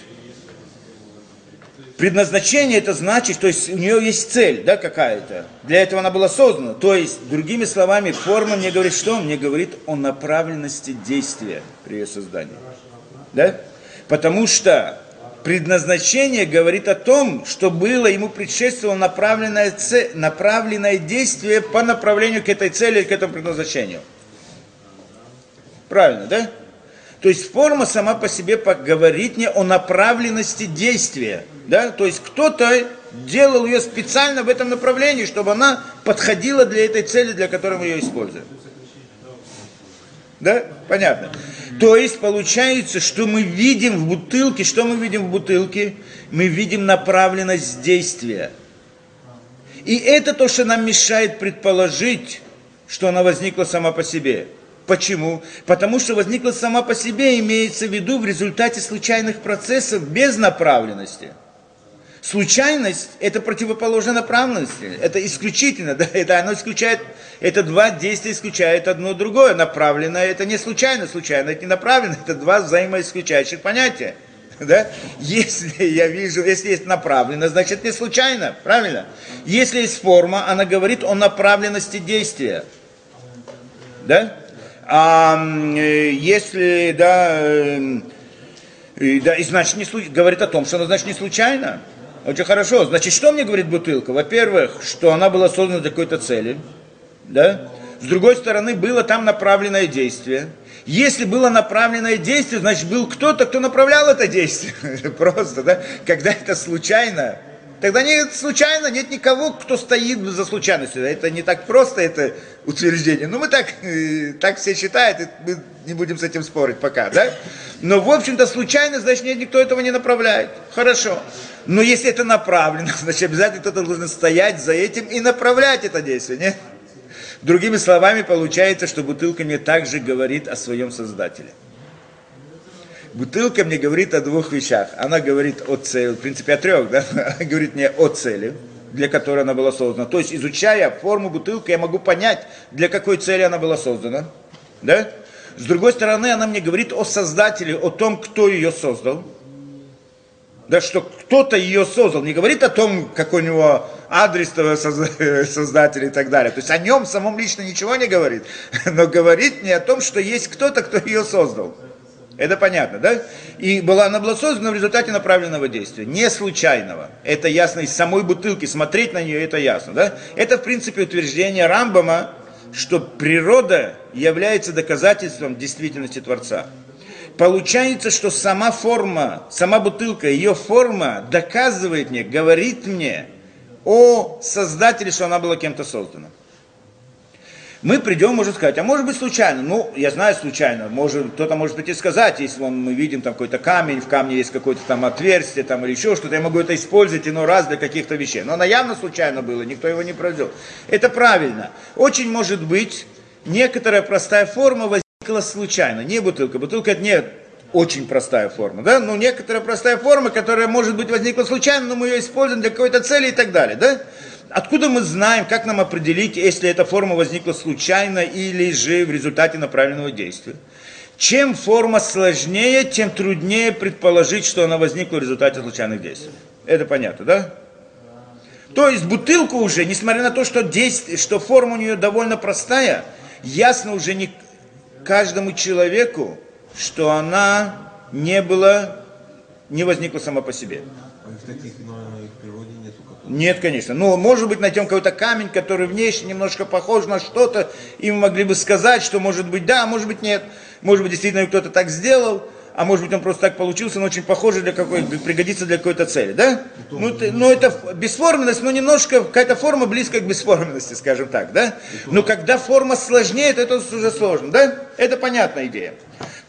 Предназначение это значит, то есть у нее есть цель, да, какая-то. Для этого она была создана. То есть, другими словами, форма мне говорит что? Мне говорит о направленности действия при ее создании. Да? Потому что предназначение говорит о том, что было ему предшествовало направленное, це- направленное действие по направлению к этой цели, к этому предназначению. Правильно, да? То есть форма сама по себе говорит мне о направленности действия. Да? То есть кто-то делал ее специально в этом направлении, чтобы она подходила для этой цели, для которой мы ее используем. Да? Понятно. То есть получается, что мы видим в бутылке, что мы видим в бутылке? Мы видим направленность действия. И это то, что нам мешает предположить, что она возникла сама по себе. Почему? Потому что возникла сама по себе, имеется в виду в результате случайных процессов без направленности. Случайность – это противоположная направленности. Это исключительно, да, это оно исключает, это два действия исключают одно другое. Направленное – это не случайно, случайно – это не направленно, это два взаимоисключающих понятия. Да? Если я вижу, если есть направлено, значит не случайно, правильно? Если есть форма, она говорит о направленности действия. Да? А э, если, да, э, и, да, и значит, не, говорит о том, что она значит не случайно. Очень хорошо. Значит, что мне говорит бутылка? Во-первых, что она была создана для какой-то цели. Да? С другой стороны, было там направленное действие. Если было направленное действие, значит, был кто-то, кто направлял это действие. Просто, да? Когда это случайно, тогда нет случайно, нет никого, кто стоит за случайностью. Это не так просто, это утверждение. Ну, мы так, э, так все считают, и мы не будем с этим спорить пока, да? Но, в общем-то, случайно, значит, нет, никто этого не направляет. Хорошо. Но если это направлено, значит, обязательно кто-то должен стоять за этим и направлять это действие, нет? Другими словами, получается, что бутылка мне также говорит о своем создателе. Бутылка мне говорит о двух вещах. Она говорит о цели, в принципе, о трех, да? Она говорит мне о цели, для которой она была создана. То есть, изучая форму бутылки, я могу понять, для какой цели она была создана. Да? С другой стороны, она мне говорит о создателе, о том, кто ее создал. Да, что кто-то ее создал. Не говорит о том, какой у него адрес создателя и так далее. То есть о нем самом лично ничего не говорит. Но говорит не о том, что есть кто-то, кто ее создал. Это понятно, да? И была, она была создана в результате направленного действия, не случайного. Это ясно из самой бутылки, смотреть на нее это ясно, да? Это, в принципе, утверждение Рамбама, что природа является доказательством действительности Творца. Получается, что сама форма, сама бутылка, ее форма доказывает мне, говорит мне о создателе, что она была кем-то создана мы придем, можно сказать, а может быть случайно, ну, я знаю случайно, может, кто-то может прийти сказать, если он, мы видим там какой-то камень, в камне есть какое-то там отверстие там или еще что-то, я могу это использовать иной раз для каких-то вещей. Но она явно случайно было, никто его не произвел. Это правильно. Очень может быть, некоторая простая форма возникла случайно, не бутылка. Бутылка это не очень простая форма, да, ну, некоторая простая форма, которая, может быть, возникла случайно, но мы ее используем для какой-то цели и так далее, да. Откуда мы знаем, как нам определить, если эта форма возникла случайно или же в результате направленного действия? Чем форма сложнее, тем труднее предположить, что она возникла в результате случайных действий. Это понятно, да? То есть бутылку уже, несмотря на то, что, действие, что форма у нее довольно простая, ясно уже не каждому человеку, что она не была, не возникла сама по себе. А в таких, наверное, в природе нету нет, конечно. Но может быть найдем какой-то камень, который внешне немножко похож на что-то, и мы могли бы сказать, что может быть да, может быть нет. Может быть действительно кто-то так сделал, а может быть он просто так получился, но очень похожий для какой пригодится для какой-то цели, да? Ну, ты, ну это бесформенность, но немножко какая-то форма близкая к бесформенности, скажем так, да? Но когда форма сложнее, то это уже сложно, да? Это понятная идея.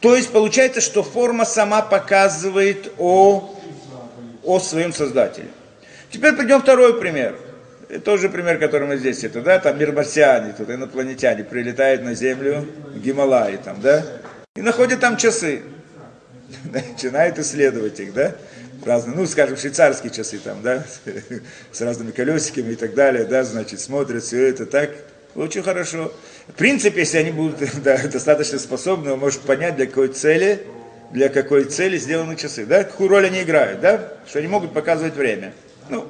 То есть получается, что форма сама показывает о, о своем создателе. Теперь пойдем второй пример. Тот же пример, который мы здесь, это, да, там мирмарсиане, тут инопланетяне прилетают на Землю, в Гималаи там, да, и находят там часы. Начинают исследовать их, да, разные, ну, скажем, швейцарские часы там, да, с разными колесиками и так далее, да, значит, смотрят все это так, очень хорошо. В принципе, если они будут да, достаточно способны, он может понять, для какой цели, для какой цели сделаны часы, да, какую роль они играют, да, что они могут показывать время. Ну,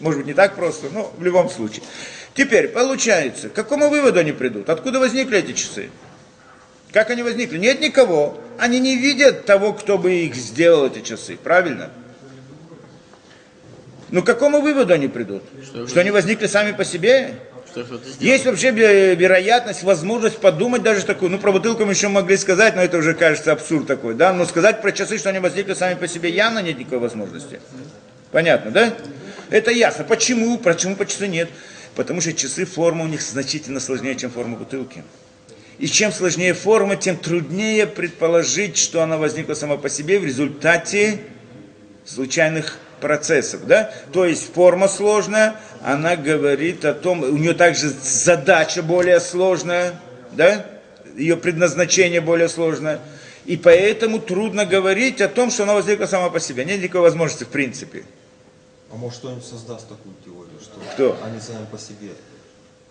может быть, не так просто, но в любом случае. Теперь, получается, к какому выводу они придут? Откуда возникли эти часы? Как они возникли? Нет никого. Они не видят того, кто бы их сделал, эти часы. Правильно? Ну, к какому выводу они придут? Что, что они возникли сами по себе? Что, что Есть вообще вероятность, возможность подумать даже такую, ну, про бутылку мы еще могли сказать, но это уже кажется абсурд такой, да? Но сказать про часы, что они возникли сами по себе, явно нет никакой возможности. Понятно, да? Это ясно. Почему? Почему по часу нет? Потому что часы, форма у них значительно сложнее, чем форма бутылки. И чем сложнее форма, тем труднее предположить, что она возникла сама по себе в результате случайных процессов. Да? То есть форма сложная, она говорит о том, у нее также задача более сложная, да? ее предназначение более сложное. И поэтому трудно говорить о том, что она возникла сама по себе. Нет никакой возможности в принципе. А может кто-нибудь создаст такую теорию, что Кто? они сами по себе?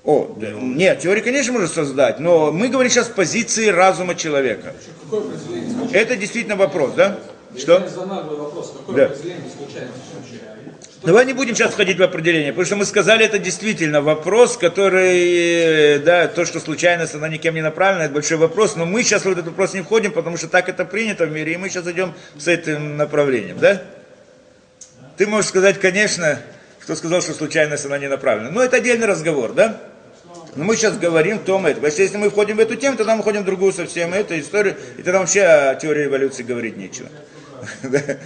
О, да, нет, теория, конечно, может создать, но мы говорим сейчас с позиции разума человека. Это действительно вопрос, да? Что? вопрос. Какое да. Давай не будем сейчас входить в определение, потому что мы сказали, это действительно вопрос, который, да, то, что случайность, она никем не направлена, это большой вопрос, но мы сейчас в этот вопрос не входим, потому что так это принято в мире, и мы сейчас идем с этим направлением, да? Ты можешь сказать, конечно, кто сказал, что случайность она не направлена. Но это отдельный разговор, да? Но мы сейчас говорим в том, это. Потому что если мы входим в эту тему, тогда мы входим в другую совсем эту историю, и тогда вообще о теории эволюции говорить нечего.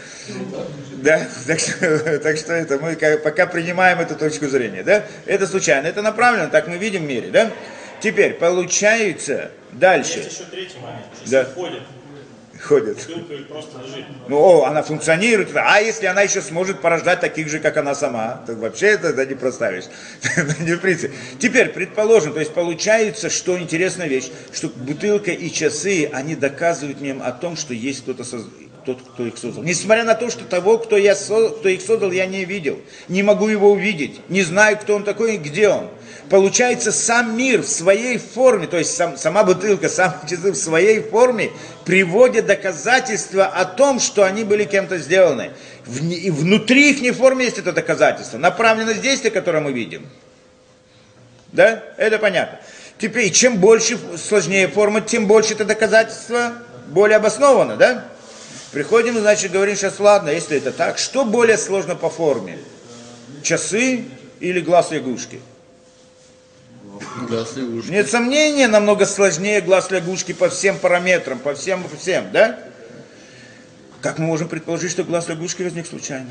Да, так что, так что это мы пока принимаем эту точку зрения, да? Это случайно, это направлено, так мы видим в мире, да? Теперь получается дальше. Есть еще третий момент. Часы Да. ходят, Ходит. Ну, о, она функционирует. А если она еще сможет порождать таких же, как она сама, то вообще это да, не проставишь. не в принципе. Теперь, предположим, то есть получается, что интересная вещь, что бутылка и часы, они доказывают мне о том, что есть кто-то, соз- тот, кто их создал. Несмотря на то, что того, кто, я, со- кто их создал, я не видел. Не могу его увидеть. Не знаю, кто он такой и где он. Получается, сам мир в своей форме, то есть сам- сама бутылка, сам часы в своей форме приводят доказательства о том, что они были кем-то сделаны. В, и внутри их формы есть это доказательство. Направленность действия, которое мы видим. Да? Это понятно. Теперь, чем больше, сложнее форма, тем больше это доказательство более обосновано, да? Приходим, значит, говорим сейчас, ладно, если это так, что более сложно по форме? Часы или глаз лягушки? Глаз лягушки. Нет сомнения, намного сложнее глаз лягушки по всем параметрам, по всем, по всем, да? Как мы можем предположить, что глаз лягушки возник случайно?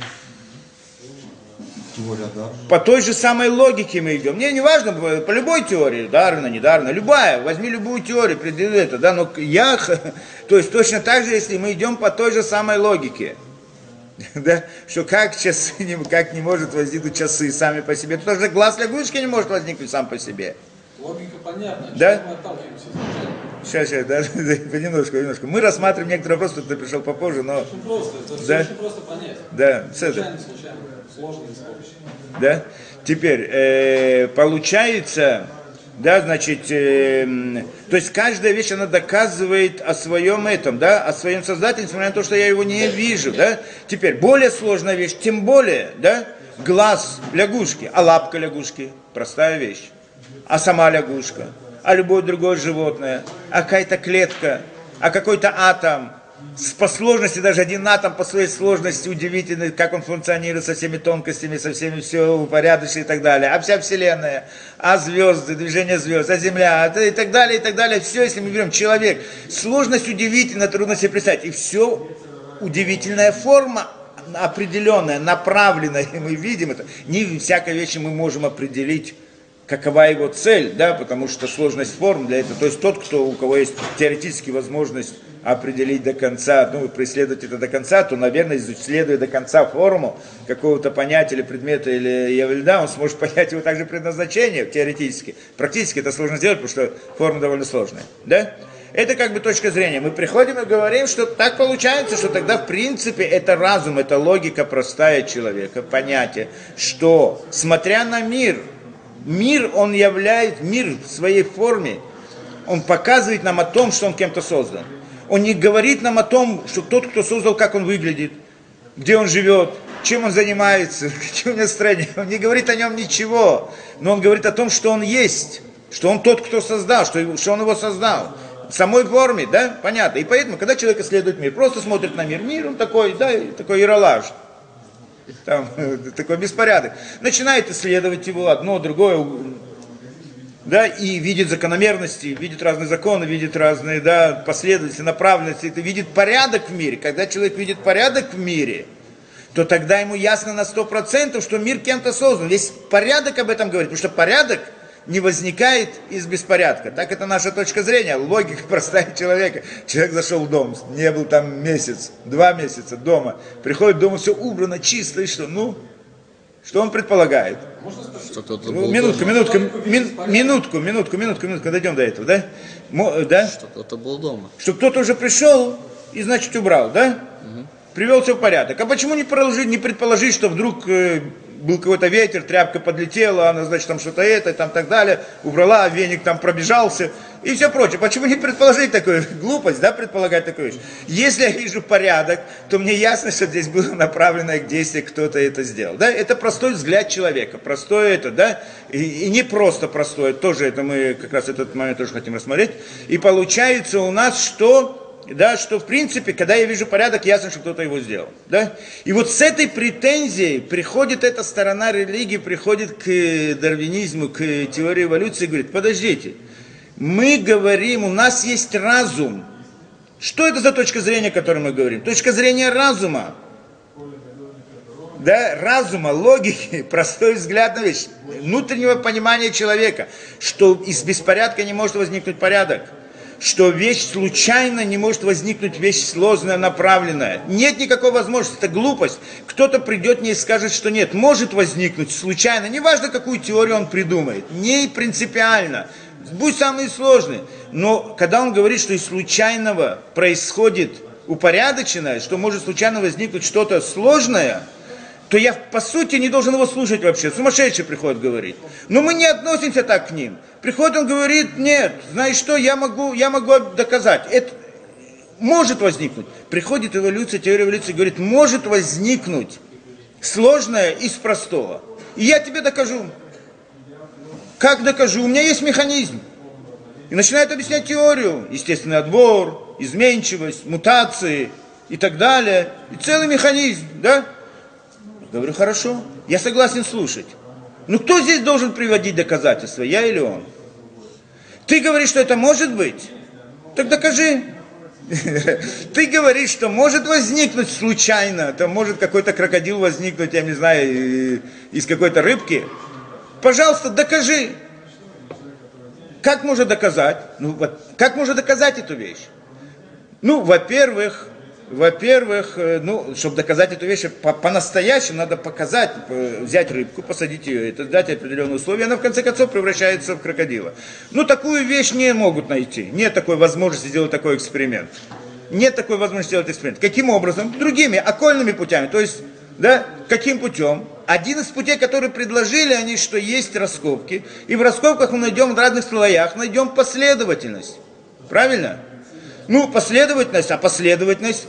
Теория Дарвина. По той же самой логике мы идем. Мне не важно, по любой теории, Дарвина, не Дарвина, любая, возьми любую теорию, предъяви это, да, но я, то есть точно так же, если мы идем по той же самой логике, да, что как часы, не, как не может возникнуть часы сами по себе, то же глаз лягушки не может возникнуть сам по себе. Логика понятна. Да? мы отталкиваемся? Сейчас, сейчас, да, понемножку, понемножку. Мы рассматриваем некоторые вопросы, кто пришел попозже, но, Очень просто. Это Да. очень просто понять. да. Случайно, случайно. Сложно, сложно. да? Теперь, э, получается, да, значит, э, то есть каждая вещь, она доказывает о своем этом, да, о своем создателе, несмотря на то, что я его не вижу, да? Теперь, более сложная вещь, тем более, да, глаз лягушки, а лапка лягушки, простая вещь, а сама лягушка, а любое другое животное, а какая-то клетка, а какой-то атом, по сложности, даже один атом по своей сложности удивительный, как он функционирует со всеми тонкостями, со всеми все упорядочено и так далее. А вся Вселенная, а звезды, движение звезд, а Земля, а и так далее, и так далее. Все, если мы берем человек, сложность удивительна, трудно себе представить. И все удивительная форма определенная, направленная, и мы видим это. Не всякой вещи мы можем определить какова его цель, да, потому что сложность форм для этого, то есть тот, кто, у кого есть теоретически возможность определить до конца, ну, преследовать это до конца, то, наверное, исследуя до конца форму какого-то понятия или предмета или явления, он сможет понять его также предназначение теоретически. Практически это сложно сделать, потому что форма довольно сложная, да? Это как бы точка зрения. Мы приходим и говорим, что так получается, что тогда в принципе это разум, это логика простая человека, понятие, что смотря на мир, мир он являет, мир в своей форме, он показывает нам о том, что он кем-то создан. Он не говорит нам о том, что тот, кто создал, как он выглядит, где он живет, чем он занимается, какие у него настроения. Он не говорит о нем ничего, но он говорит о том, что он есть, что он тот, кто создал, что, что он его создал. В самой форме, да, понятно. И поэтому, когда человек исследует мир, просто смотрит на мир, мир, он такой, да, такой яролаж, там такой беспорядок. Начинает исследовать его одно, другое, да, и видит закономерности, видит разные законы, видит разные, да, последовательности, направленности, это видит порядок в мире. Когда человек видит порядок в мире, то тогда ему ясно на сто процентов, что мир кем-то создан. Весь порядок об этом говорит, потому что порядок не возникает из беспорядка. Так это наша точка зрения, логика простая человека. Человек зашел в дом, не был там месяц, два месяца дома, приходит дома, все убрано, чисто, и что? Ну, что он предполагает? Что кто-то Ну, был Минутку, дома. минутку, мин- минутку, минутку, минутку, минутку, дойдем до этого, да? Мо- да? Что кто-то был дома. Что кто-то уже пришел и, значит, убрал, да? Привел все в порядок. А почему не, проложить, не предположить, что вдруг э, был какой-то ветер, тряпка подлетела, она, значит, там что-то это, там так далее, убрала, веник там пробежался и все прочее. Почему не предположить такую глупость, да, предполагать такую вещь? Если я вижу порядок, то мне ясно, что здесь было направленное к действию, кто-то это сделал. Да? Это простой взгляд человека, простой это, да, и, и не просто простой, тоже это мы как раз этот момент тоже хотим рассмотреть. И получается у нас, что да, что в принципе, когда я вижу порядок, ясно, что кто-то его сделал. Да? И вот с этой претензией приходит эта сторона религии, приходит к э, дарвинизму, к э, теории эволюции и говорит, подождите, мы говорим, у нас есть разум. Что это за точка зрения, о которой мы говорим? Точка зрения разума. Да, разума, логики, простой взгляд на вещь, внутреннего понимания человека, что из беспорядка не может возникнуть порядок что вещь случайно не может возникнуть вещь сложная, направленная. Нет никакой возможности, это глупость. Кто-то придет мне и скажет, что нет, может возникнуть случайно, неважно, какую теорию он придумает, не принципиально, будь самый сложный. Но когда он говорит, что из случайного происходит упорядоченное, что может случайно возникнуть что-то сложное, то я по сути не должен его слушать вообще. Сумасшедший приходит говорить. Но мы не относимся так к ним. Приходит, он говорит, нет, знаешь что, я могу, я могу доказать. Это может возникнуть. Приходит эволюция, теория эволюции говорит, может возникнуть сложное из простого. И я тебе докажу. Как докажу? У меня есть механизм. И начинает объяснять теорию. Естественный отбор, изменчивость, мутации и так далее. И целый механизм, да? Говорю, хорошо, я согласен слушать. Ну кто здесь должен приводить доказательства, я или он? Ты говоришь, что это может быть? Так докажи. Ты говоришь, что может возникнуть случайно, там может какой-то крокодил возникнуть, я не знаю, из какой-то рыбки. Пожалуйста, докажи. Как можно доказать? Ну, как можно доказать эту вещь? Ну, во-первых, во-первых, э, ну, чтобы доказать эту вещь по- по-настоящему, надо показать, э, взять рыбку, посадить ее, это дать определенные условия, она в конце концов превращается в крокодила. Ну, такую вещь не могут найти. Нет такой возможности сделать такой эксперимент. Нет такой возможности сделать эксперимент. Каким образом? Другими, окольными путями. То есть, да, каким путем? Один из путей, которые предложили они, что есть раскопки, и в раскопках мы найдем в разных слоях, найдем последовательность. Правильно? Ну, последовательность, а последовательность,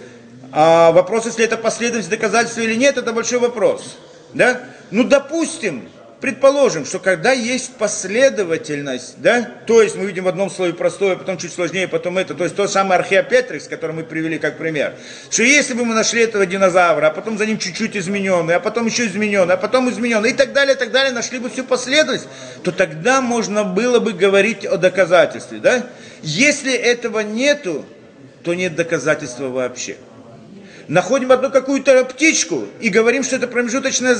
а вопрос, если это последовательность доказательства или нет, это большой вопрос. Да? Ну, допустим, предположим, что когда есть последовательность, да, то есть мы видим в одном слое простое, потом чуть сложнее, потом это, то есть тот самый археопетрикс, который мы привели как пример, что если бы мы нашли этого динозавра, а потом за ним чуть-чуть измененный, а потом еще измененный, а потом измененный, и так далее, и так далее, нашли бы всю последовательность, то тогда можно было бы говорить о доказательстве, да? Если этого нету, то нет доказательства вообще находим одну какую-то птичку и говорим, что это промежуточная,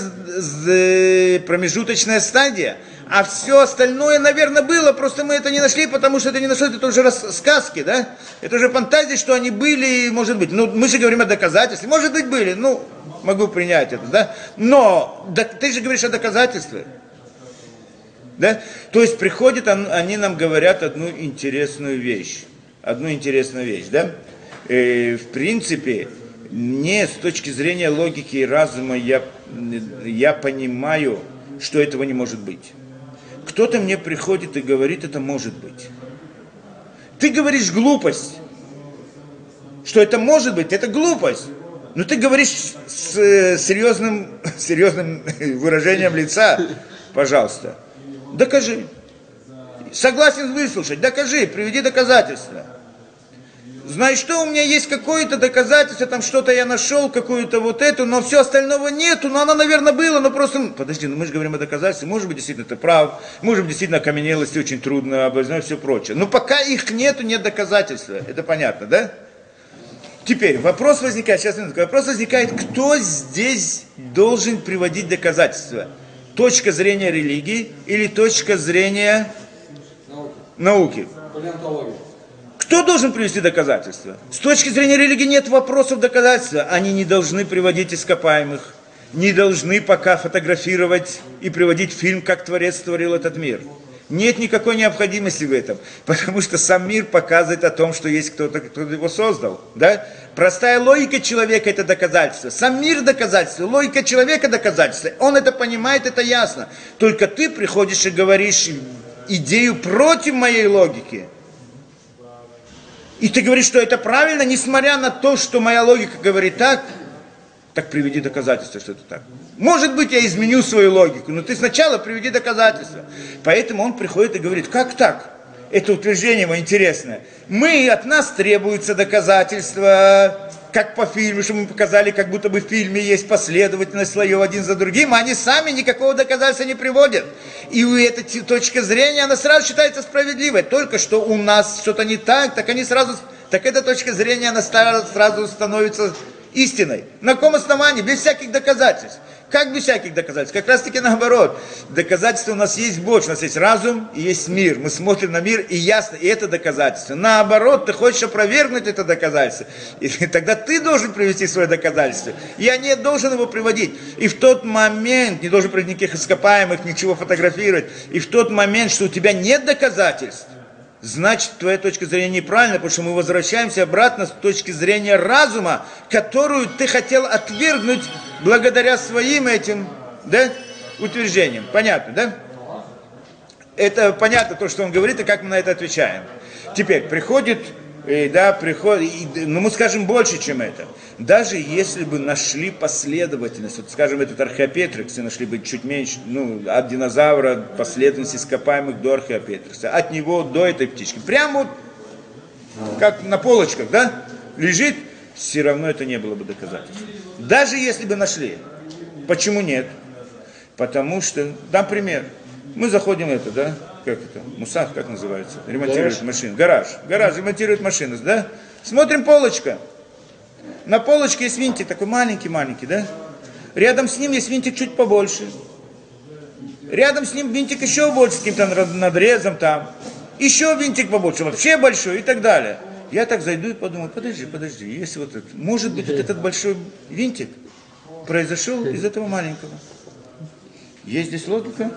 промежуточная стадия, а все остальное, наверное, было, просто мы это не нашли, потому что это не нашли, это уже сказки, да? Это уже фантазии, что они были, может быть. Ну, мы же говорим о доказательстве, может быть, были, ну, могу принять это, да? Но да, ты же говоришь о доказательстве. Да? То есть приходят, они нам говорят одну интересную вещь. Одну интересную вещь, да? И, в принципе, не с точки зрения логики и разума я, я понимаю, что этого не может быть. Кто-то мне приходит и говорит, это может быть. Ты говоришь глупость, что это может быть, это глупость. Но ты говоришь с серьезным, серьезным выражением лица, пожалуйста, докажи. Согласен выслушать, докажи, приведи доказательства знаешь что, у меня есть какое-то доказательство, там что-то я нашел, какую-то вот эту, но все остального нету, но оно, наверное, было, но просто, подожди, ну мы же говорим о доказательстве, может быть, действительно ты прав, может быть, действительно окаменелости очень трудно обознать, все прочее. Но пока их нету, нет доказательства, это понятно, да? Теперь вопрос возникает, сейчас минутку, вопрос возникает, кто здесь должен приводить доказательства? Точка зрения религии или точка зрения науки? Кто должен привести доказательства? С точки зрения религии нет вопросов доказательства. Они не должны приводить ископаемых, не должны пока фотографировать и приводить фильм, как Творец творил этот мир. Нет никакой необходимости в этом, потому что сам мир показывает о том, что есть кто-то, кто его создал. Да? Простая логика человека – это доказательство. Сам мир – доказательство, логика человека – доказательство. Он это понимает, это ясно. Только ты приходишь и говоришь идею против моей логики – и ты говоришь, что это правильно, несмотря на то, что моя логика говорит так, так приведи доказательства, что это так. Может быть, я изменю свою логику, но ты сначала приведи доказательства. Поэтому он приходит и говорит, как так? Это утверждение мое интересное. Мы, от нас требуются доказательства, как по фильму, что мы показали, как будто бы в фильме есть последовательность слоев один за другим, а они сами никакого доказательства не приводят. И у этой точки зрения, она сразу считается справедливой. Только что у нас что-то не так, так они сразу, так эта точка зрения, она сразу становится истиной. На каком основании? Без всяких доказательств. Как без всяких доказательств? Как раз таки наоборот. Доказательства у нас есть больше. У нас есть разум и есть мир. Мы смотрим на мир и ясно, и это доказательство. Наоборот, ты хочешь опровергнуть это доказательство. И тогда ты должен привести свое доказательство. Я не должен его приводить. И в тот момент, не должен приводить никаких ископаемых, ничего фотографировать. И в тот момент, что у тебя нет доказательств, значит твоя точка зрения неправильна, потому что мы возвращаемся обратно с точки зрения разума, которую ты хотел отвергнуть благодаря своим этим да, утверждениям. Понятно, да? Это понятно то, что он говорит, и как мы на это отвечаем. Теперь приходит, и, да, приходит, и, ну мы скажем больше, чем это. Даже если бы нашли последовательность, вот скажем, этот археопетрикс, нашли бы чуть меньше, ну, от динозавра последовательность ископаемых до археопетрикса, от него до этой птички, прямо вот, как на полочках, да, лежит, все равно это не было бы доказательством. Даже если бы нашли. Почему нет? Потому что, дам пример, мы заходим это, да, как это, мусах, как называется, ремонтирует машины, гараж, гараж ремонтирует машины, да, смотрим полочка, на полочке есть винтик такой маленький-маленький, да, рядом с ним есть винтик чуть побольше, рядом с ним винтик еще больше, с каким-то надрезом там, еще винтик побольше, вообще большой и так далее. Я так зайду и подумаю, подожди, подожди, если вот это, может быть, вот этот большой винтик произошел из этого маленького. Есть здесь логика?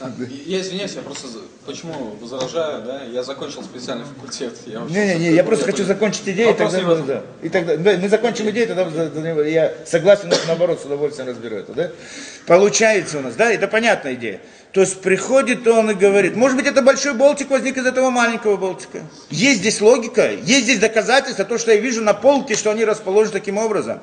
Я извиняюсь, я просто почему возражаю, да? Я закончил специальный факультет. Не-не-не, я просто хочу закончить идею, тогда, этом. да, и тогда да, мы закончим идею, тогда я согласен, наоборот, с удовольствием разберу это, да? Получается у нас, да, это понятная идея. То есть приходит он и говорит, может быть, это большой болтик возник из этого маленького болтика. Есть здесь логика, есть здесь доказательства, то, что я вижу на полке, что они расположены таким образом.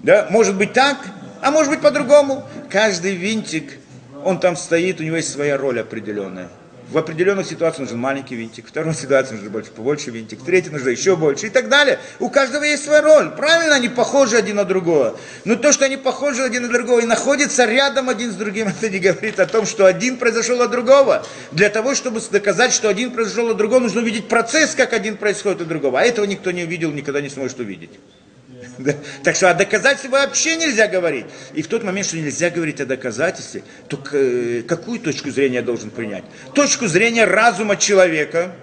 Да, может быть так, а может быть по-другому. Каждый винтик, он там стоит, у него есть своя роль определенная. В определенных ситуациях нужен маленький винтик, в второй ситуации нужен больше, побольше винтик, в третьей нужно еще больше и так далее. У каждого есть своя роль. Правильно, они похожи один на другого. Но то, что они похожи один на другого и находятся рядом один с другим, это не говорит о том, что один произошел от другого. Для того, чтобы доказать, что один произошел от другого, нужно увидеть процесс, как один происходит от другого. А этого никто не увидел, никогда не сможет увидеть. Да. Так что о доказательстве вообще нельзя говорить. И в тот момент, что нельзя говорить о доказательстве, то э, какую точку зрения я должен принять? Точку зрения разума человека,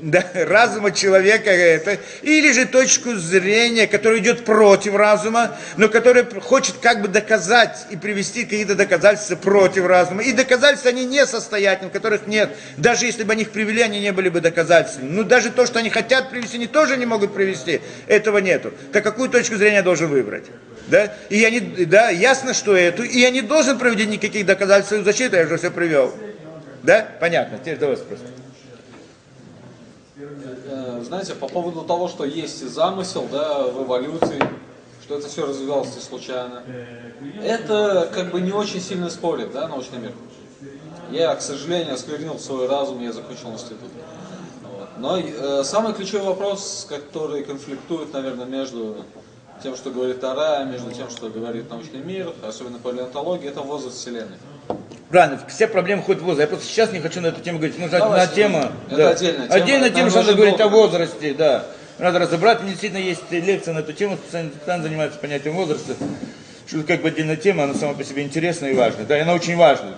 да, разума человека это, или же точку зрения, которая идет против разума, но которая хочет как бы доказать и привести какие-то доказательства против разума. И доказательства они несостоятельны, которых нет. Даже если бы они их привели, они не были бы доказательствами. Ну даже то, что они хотят привести, они тоже не могут привести. Этого нету. Так какую точку зрения я должен выбрать? Да? И я не, да, ясно, что эту, и я не должен проводить никаких доказательств в защиту, я же все привел. Да? Понятно. Теперь давай вопрос. Э, Знаете, по поводу того, что есть замысел, да, в эволюции, что это все развивалось не случайно, это как бы не очень сильно спорит, да, научный мир. Я, к сожалению, осквернил свой разум, я закончил институт. Но э, самый ключевой вопрос, который конфликтует, наверное, между тем, что говорит Тара, между тем, что говорит научный мир, особенно палеонтология, это возраст Вселенной. Правильно, все проблемы ходят в возраст. Я просто сейчас не хочу на эту тему говорить. Нужна Давай, одна тема. это отдельная тема. Отдельная тема, что надо говорить о очень возрасте, да. Надо разобрать. У меня действительно есть лекция на эту тему, специально, специально занимается понятием возраста. Что это как бы отдельная тема, она сама по себе интересная и важная. Да, и она очень важная.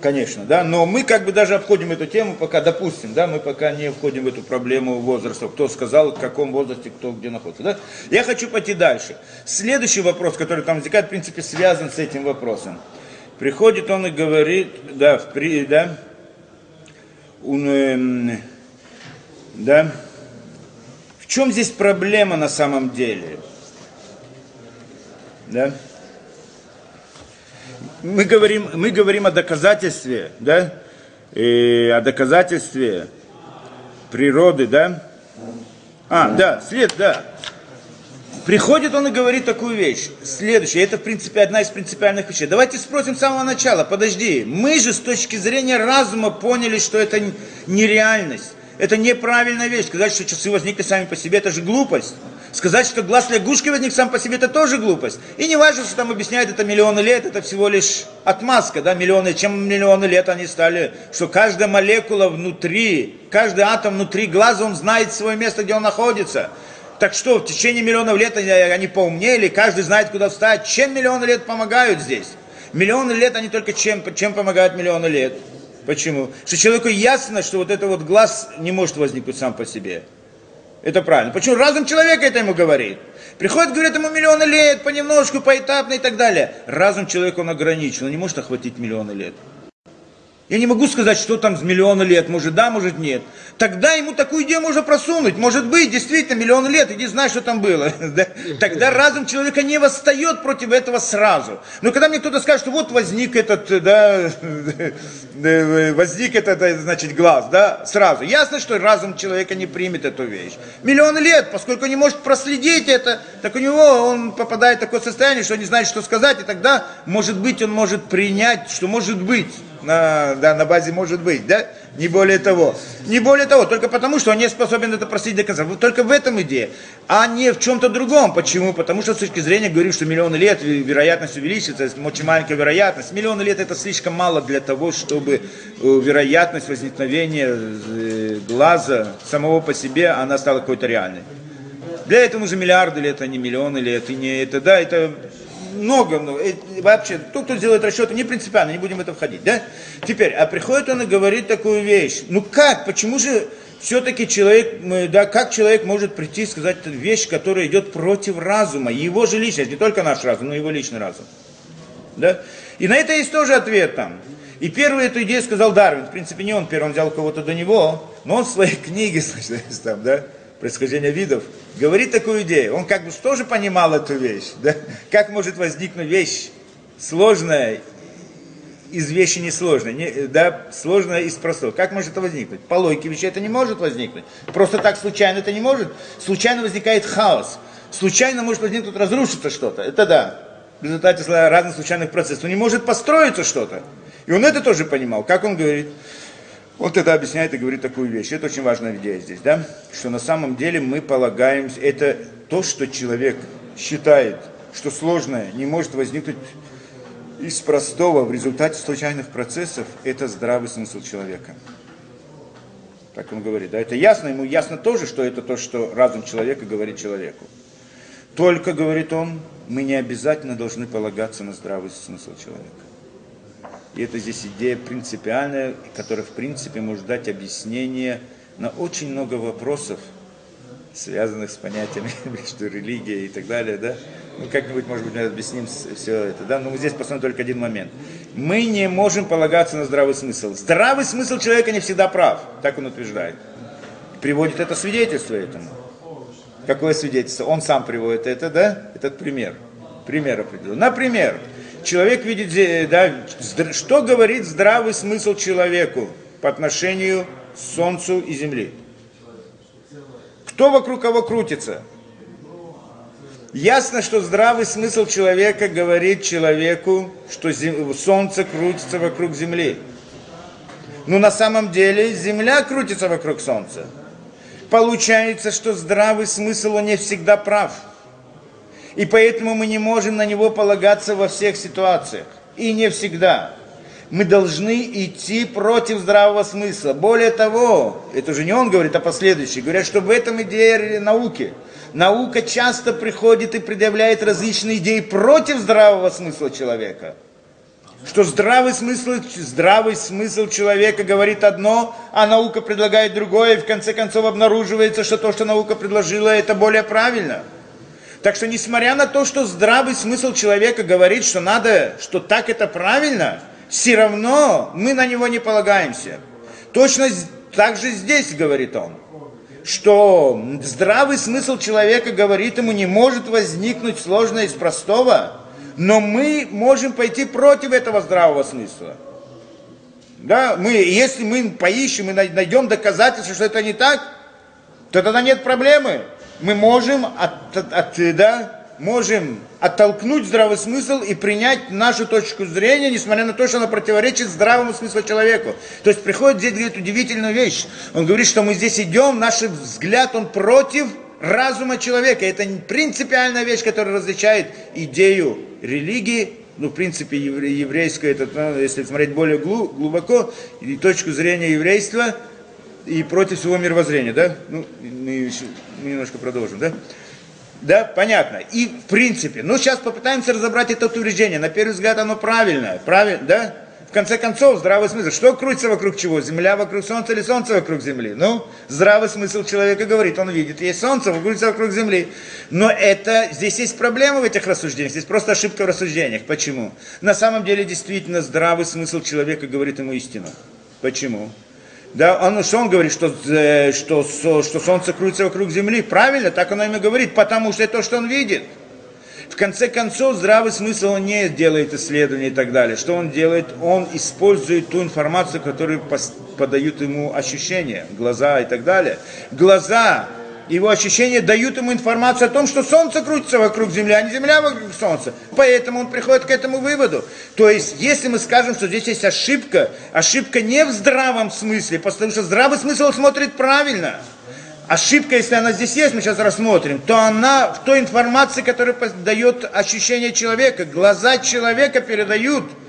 Конечно, да, но мы как бы даже обходим эту тему, пока, допустим, да, мы пока не входим в эту проблему возраста, кто сказал, в каком возрасте, кто где находится, да. Я хочу пойти дальше. Следующий вопрос, который там возникает, в принципе, связан с этим вопросом. Приходит он и говорит, да, в при, да, он, эм, да, в чем здесь проблема на самом деле? Да? Мы говорим, мы говорим о доказательстве, да, И о доказательстве природы, да. А, да, след, да. Приходит он и говорит такую вещь. Следующее, это в принципе одна из принципиальных вещей. Давайте спросим с самого начала, подожди, мы же с точки зрения разума поняли, что это нереальность. Это неправильная вещь. Сказать, что часы возникли сами по себе, это же глупость. Сказать, что глаз лягушки возник сам по себе, это тоже глупость. И не важно, что там объясняют, это миллионы лет, это всего лишь отмазка, да, миллионы, чем миллионы лет они стали, что каждая молекула внутри, каждый атом внутри глаза, он знает свое место, где он находится. Так что, в течение миллионов лет они, они поумнели, каждый знает, куда встать. Чем миллионы лет помогают здесь? Миллионы лет они только чем, чем помогают миллионы лет? Почему? Что человеку ясно, что вот это вот глаз не может возникнуть сам по себе. Это правильно. Почему? Разум человека это ему говорит. Приходит, говорит ему миллионы лет, понемножку, поэтапно и так далее. Разум человека он ограничен, он не может охватить миллионы лет. Я не могу сказать, что там с миллиона лет, может да, может нет. Тогда ему такую идею можно просунуть. Может быть, действительно, миллион лет, иди знай, что там было. Да? Тогда разум человека не восстает против этого сразу. Но когда мне кто-то скажет, что вот возник этот, да, возник этот, э, значит, глаз, да, сразу. Ясно, что разум человека не примет эту вещь. Миллион лет, поскольку не может проследить это, так у него он попадает в такое состояние, что не знает, что сказать, и тогда, может быть, он может принять, что может быть на, да, на базе может быть, да? Не более того. Не более того, только потому, что он не способен это простить до конца. Вот Только в этом идея, а не в чем-то другом. Почему? Потому что с точки зрения говорим, что миллионы лет вероятность увеличится, очень маленькая вероятность. Миллионы лет это слишком мало для того, чтобы э, вероятность возникновения э, глаза самого по себе, она стала какой-то реальной. Для этого нужны миллиарды лет, а не миллионы лет. И не это, да, это много, много. Э, вообще, тот, кто делает расчеты, не принципиально, не будем в это входить, да? Теперь, а приходит он и говорит такую вещь. Ну как, почему же все-таки человек, да, как человек может прийти и сказать вещь, которая идет против разума, его же личность, не только наш разум, но его личный разум. Да? И на это есть тоже ответ там. И первую эту идею сказал Дарвин. В принципе, не он первый, он взял кого-то до него, но он в своей книге, значит, там, да, происхождения видов, говорит такую идею. Он как бы тоже понимал эту вещь. Да? Как может возникнуть вещь сложная из вещи несложной, не, да, сложная из простого. Как может это возникнуть? По логике вещей это не может возникнуть. Просто так случайно это не может. Случайно возникает хаос. Случайно может возникнуть, разрушиться что-то. Это да. В результате разных случайных процессов. Но не может построиться что-то. И он это тоже понимал. Как он говорит? Он тогда объясняет и говорит такую вещь. Это очень важная идея здесь, да? Что на самом деле мы полагаемся, это то, что человек считает, что сложное не может возникнуть из простого в результате случайных процессов, это здравый смысл человека. Так он говорит, да, это ясно, ему ясно тоже, что это то, что разум человека говорит человеку. Только, говорит он, мы не обязательно должны полагаться на здравый смысл человека. И это здесь идея принципиальная, которая в принципе может дать объяснение на очень много вопросов, связанных с понятиями между религией и так далее, да? Ну, как-нибудь, может быть, мы объясним все это, да? Но мы здесь посмотрим только один момент. Мы не можем полагаться на здравый смысл. Здравый смысл человека не всегда прав, так он утверждает. Приводит это свидетельство этому. Какое свидетельство? Он сам приводит это, да? Этот пример. Пример определенный. Например, человек видит, да, что говорит здравый смысл человеку по отношению к Солнцу и Земле? Кто вокруг кого крутится? Ясно, что здравый смысл человека говорит человеку, что зем... Солнце крутится вокруг Земли. Но на самом деле Земля крутится вокруг Солнца. Получается, что здравый смысл, он не всегда прав. И поэтому мы не можем на него полагаться во всех ситуациях. И не всегда. Мы должны идти против здравого смысла. Более того, это уже не он говорит, а последующие. Говорят, что в этом идея науки. Наука часто приходит и предъявляет различные идеи против здравого смысла человека. Что здравый смысл, здравый смысл человека говорит одно, а наука предлагает другое, и в конце концов обнаруживается, что то, что наука предложила, это более правильно. Так что, несмотря на то, что здравый смысл человека говорит, что надо, что так это правильно, все равно мы на него не полагаемся. Точно так же здесь говорит он, что здравый смысл человека говорит ему, не может возникнуть сложное из простого, но мы можем пойти против этого здравого смысла. Да, мы, если мы поищем и найдем доказательства, что это не так, то тогда нет проблемы мы можем, от, от, да, можем оттолкнуть здравый смысл и принять нашу точку зрения, несмотря на то, что она противоречит здравому смыслу человеку. То есть приходит здесь говорит удивительную вещь. Он говорит, что мы здесь идем, наш взгляд, он против разума человека. Это принципиальная вещь, которая различает идею религии, ну, в принципе, еврейское, это, ну, если смотреть более глубоко, и точку зрения еврейства – и против всего мировоззрения, да? Ну, мы, еще, мы немножко продолжим, да? Да, понятно. И в принципе, ну сейчас попытаемся разобрать это утверждение. На первый взгляд оно правильное, правильно, да? конце концов, здравый смысл. Что крутится вокруг чего? Земля вокруг Солнца или Солнце вокруг Земли? Ну, здравый смысл человека говорит, он видит, есть Солнце, крутится вокруг Земли. Но это, здесь есть проблема в этих рассуждениях, здесь просто ошибка в рассуждениях. Почему? На самом деле, действительно, здравый смысл человека говорит ему истину. Почему? Да, он, что он говорит, что, э, что, что, Солнце крутится вокруг Земли? Правильно, так оно ему говорит, потому что это то, что он видит. В конце концов, здравый смысл он не делает исследования и так далее. Что он делает? Он использует ту информацию, которую подают ему ощущения, глаза и так далее. Глаза его ощущения дают ему информацию о том, что Солнце крутится вокруг Земли, а не Земля вокруг Солнца. Поэтому он приходит к этому выводу. То есть, если мы скажем, что здесь есть ошибка, ошибка не в здравом смысле, потому что здравый смысл смотрит правильно. Ошибка, если она здесь есть, мы сейчас рассмотрим, то она в той информации, которая дает ощущение человека. Глаза человека передают –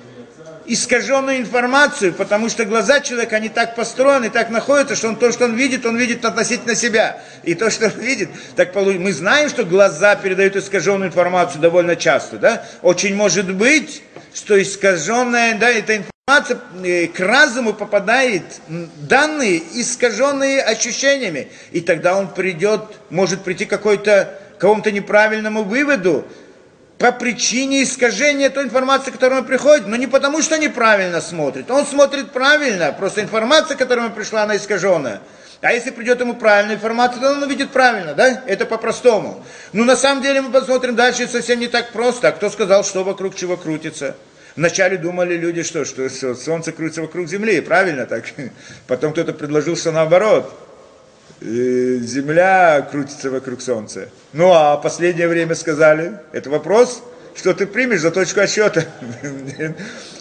искаженную информацию, потому что глаза человека, они так построены, так находятся, что он то, что он видит, он видит относительно себя. И то, что он видит, так мы знаем, что глаза передают искаженную информацию довольно часто, да? Очень может быть, что искаженная, да, эта информация э, к разуму попадает данные, искаженные ощущениями. И тогда он придет, может прийти к какой-то, какому-то неправильному выводу, по причине искажения той информации, которая ему приходит, но не потому, что неправильно смотрит. Он смотрит правильно, просто информация, которая ему пришла, она искаженная. А если придет ему правильная информация, то он увидит правильно, да? Это по-простому. Но на самом деле мы посмотрим дальше, совсем не так просто. А кто сказал, что вокруг чего крутится? Вначале думали люди, что, что, что Солнце крутится вокруг Земли, правильно так? Потом кто-то предложил, что наоборот. Земля крутится вокруг Солнца. Ну а последнее время сказали, это вопрос, что ты примешь за точку отсчета.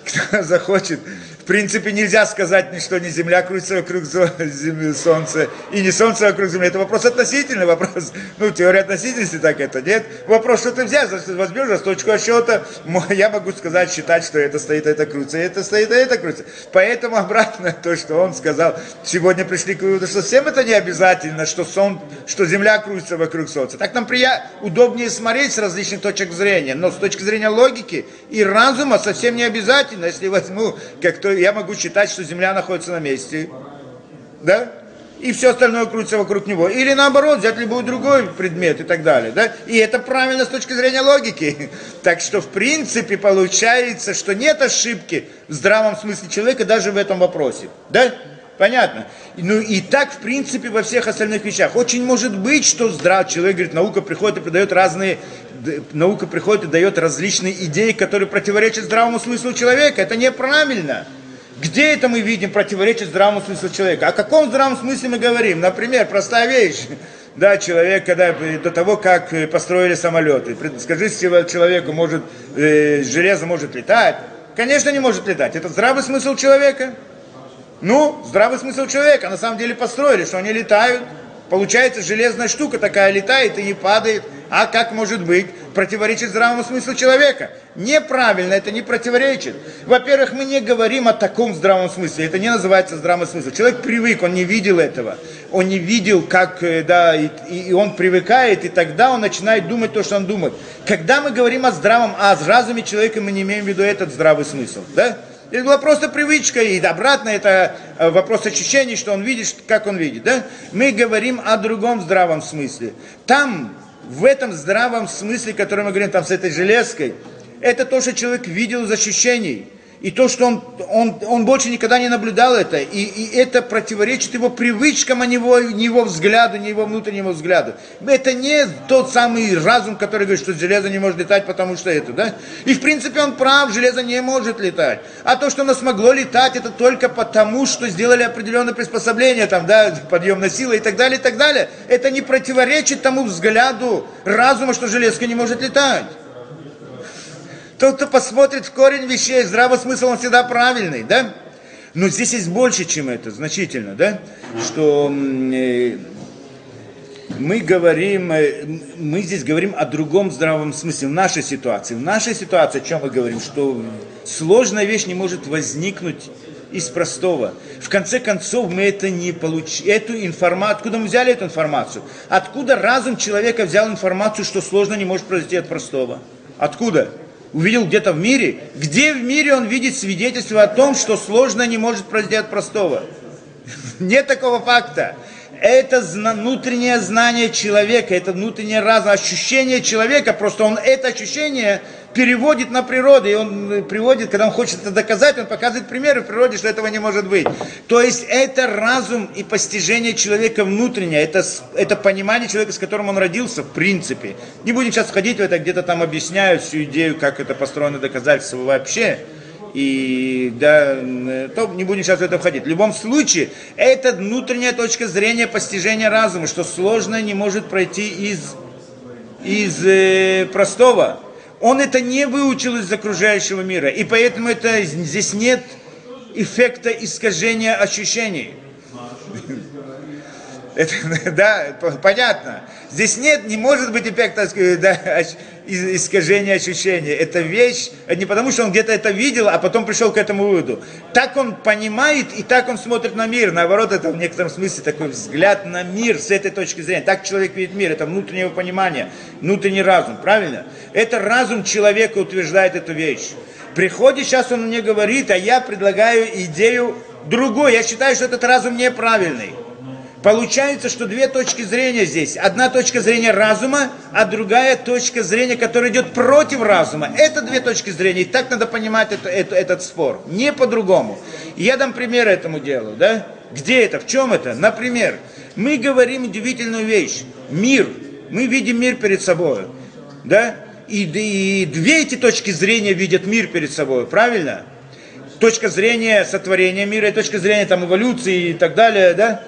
Кто захочет в принципе, нельзя сказать, что не Земля крутится вокруг Солнца, и не Солнце вокруг Земли. Это вопрос относительный, вопрос, ну, теория относительности так это, нет? Вопрос, что ты взял, возьмешь за точку отсчета, я могу сказать, считать, что это стоит, это крутится, это стоит, это крутится. Поэтому обратно то, что он сказал, сегодня пришли к выводу, что всем это не обязательно, что, сон, что Земля крутится вокруг Солнца. Так нам прия... удобнее смотреть с различных точек зрения, но с точки зрения логики и разума совсем не обязательно, если возьму, как то я могу считать, что Земля находится на месте, да? И все остальное крутится вокруг него. Или наоборот, взять любой другой предмет и так далее, да? И это правильно с точки зрения логики. Так что, в принципе, получается, что нет ошибки в здравом смысле человека даже в этом вопросе, да? Понятно? Ну и так, в принципе, во всех остальных вещах. Очень может быть, что здрав человек говорит, наука приходит и придает разные, наука приходит и дает различные идеи, которые противоречат здравому смыслу человека. Это неправильно. Где это мы видим противоречие здравому смыслу человека? О каком здравом смысле мы говорим? Например, простая вещь. Да, человек, когда до того, как э, построили самолеты, скажите человеку, может, э, железо может летать? Конечно, не может летать. Это здравый смысл человека. Ну, здравый смысл человека. На самом деле построили, что они летают. Получается, железная штука такая летает и не падает. А как может быть? Противоречит здравому смыслу человека. Неправильно, это не противоречит. Во-первых, мы не говорим о таком здравом смысле. Это не называется здравый смысл. Человек привык, он не видел этого. Он не видел, как, э, да, и, и он привыкает, и тогда он начинает думать то, что он думает. Когда мы говорим о здравом, о разуме человека, мы не имеем в виду этот здравый смысл. Да? Это была просто привычка, и обратно это э, вопрос ощущений, что он видит, как он видит. Да? Мы говорим о другом здравом смысле. Там, в этом здравом смысле, который мы говорим там с этой железкой, это то, что человек видел из ощущений и то, что он, он, он больше никогда не наблюдал это, и, и это противоречит его привычкам, а не его, не его взгляду, не его внутреннему взгляду. Это не тот самый разум, который говорит, что железо не может летать, потому что это, да? И в принципе он прав, железо не может летать. А то, что оно смогло летать, это только потому, что сделали определенное приспособление, там, да, подъемная сила и так далее, и так далее. Это не противоречит тому взгляду разума, что железка не может летать. Тот, кто посмотрит в корень вещей, здравый смысл, он всегда правильный, да? Но здесь есть больше, чем это, значительно, да? Что э, мы говорим, э, мы здесь говорим о другом здравом смысле, в нашей ситуации. В нашей ситуации, о чем мы говорим? Что сложная вещь не может возникнуть из простого. В конце концов, мы это не получили, эту информацию, откуда мы взяли эту информацию? Откуда разум человека взял информацию, что сложно не может произойти от простого? Откуда? Увидел где-то в мире, где в мире он видит свидетельство о том, что сложное не может произойти от простого. Нет такого факта. Это внутреннее знание человека, это внутреннее разум, ощущение человека, просто он это ощущение переводит на природу, и он э, приводит, когда он хочет это доказать, он показывает примеры в природе, что этого не может быть. То есть это разум и постижение человека внутреннее, это, это понимание человека, с которым он родился, в принципе. Не будем сейчас входить в это, где-то там объясняют всю идею, как это построено доказательство вообще. И да, м, то не будем сейчас в это входить. В любом случае, это внутренняя точка зрения постижения разума, что сложное не может пройти из, из э, простого. Он это не выучил из окружающего мира, и поэтому это, здесь нет эффекта искажения ощущений. Это, да, понятно. Здесь нет, не может быть эффекта да, искажения ощущений. Это вещь, э, не потому что он где-то это видел, а потом пришел к этому выводу. Так он понимает и так он смотрит на мир. Наоборот, это в некотором смысле такой взгляд на мир с этой точки зрения. Так человек видит мир, это внутреннее понимание, внутренний разум, правильно? Это разум человека утверждает эту вещь. Приходит, сейчас он мне говорит, а я предлагаю идею другой. Я считаю, что этот разум неправильный. Получается, что две точки зрения здесь. Одна точка зрения разума, а другая точка зрения, которая идет против разума. Это две точки зрения. И так надо понимать это, это- этот спор. Не по-другому. Я дам пример этому делу. Да? Где это? В чем это? Например, мы говорим удивительную вещь. Мир. Мы видим мир перед собой. Да? И, и две эти точки зрения видят мир перед собой. Правильно? точка зрения сотворения мира и точка зрения там, эволюции и так далее, да?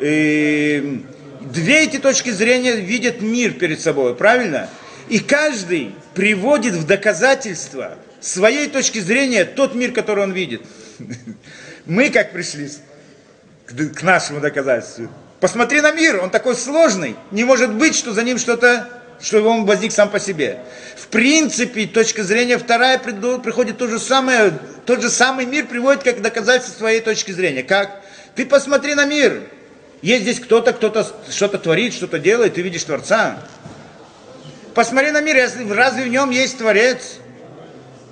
И две эти точки зрения видят мир перед собой, правильно? И каждый приводит в доказательство своей точки зрения тот мир, который он видит. Мы как пришли к, нашему доказательству. Посмотри на мир, он такой сложный. Не может быть, что за ним что-то, что он возник сам по себе. В принципе, точка зрения вторая приходит то же самое, тот же самый мир приводит как доказательство своей точки зрения. Как? Ты посмотри на мир. Есть здесь кто-то, кто-то что-то творит, что-то делает, ты видишь Творца. Посмотри на мир, если- разве в нем есть Творец?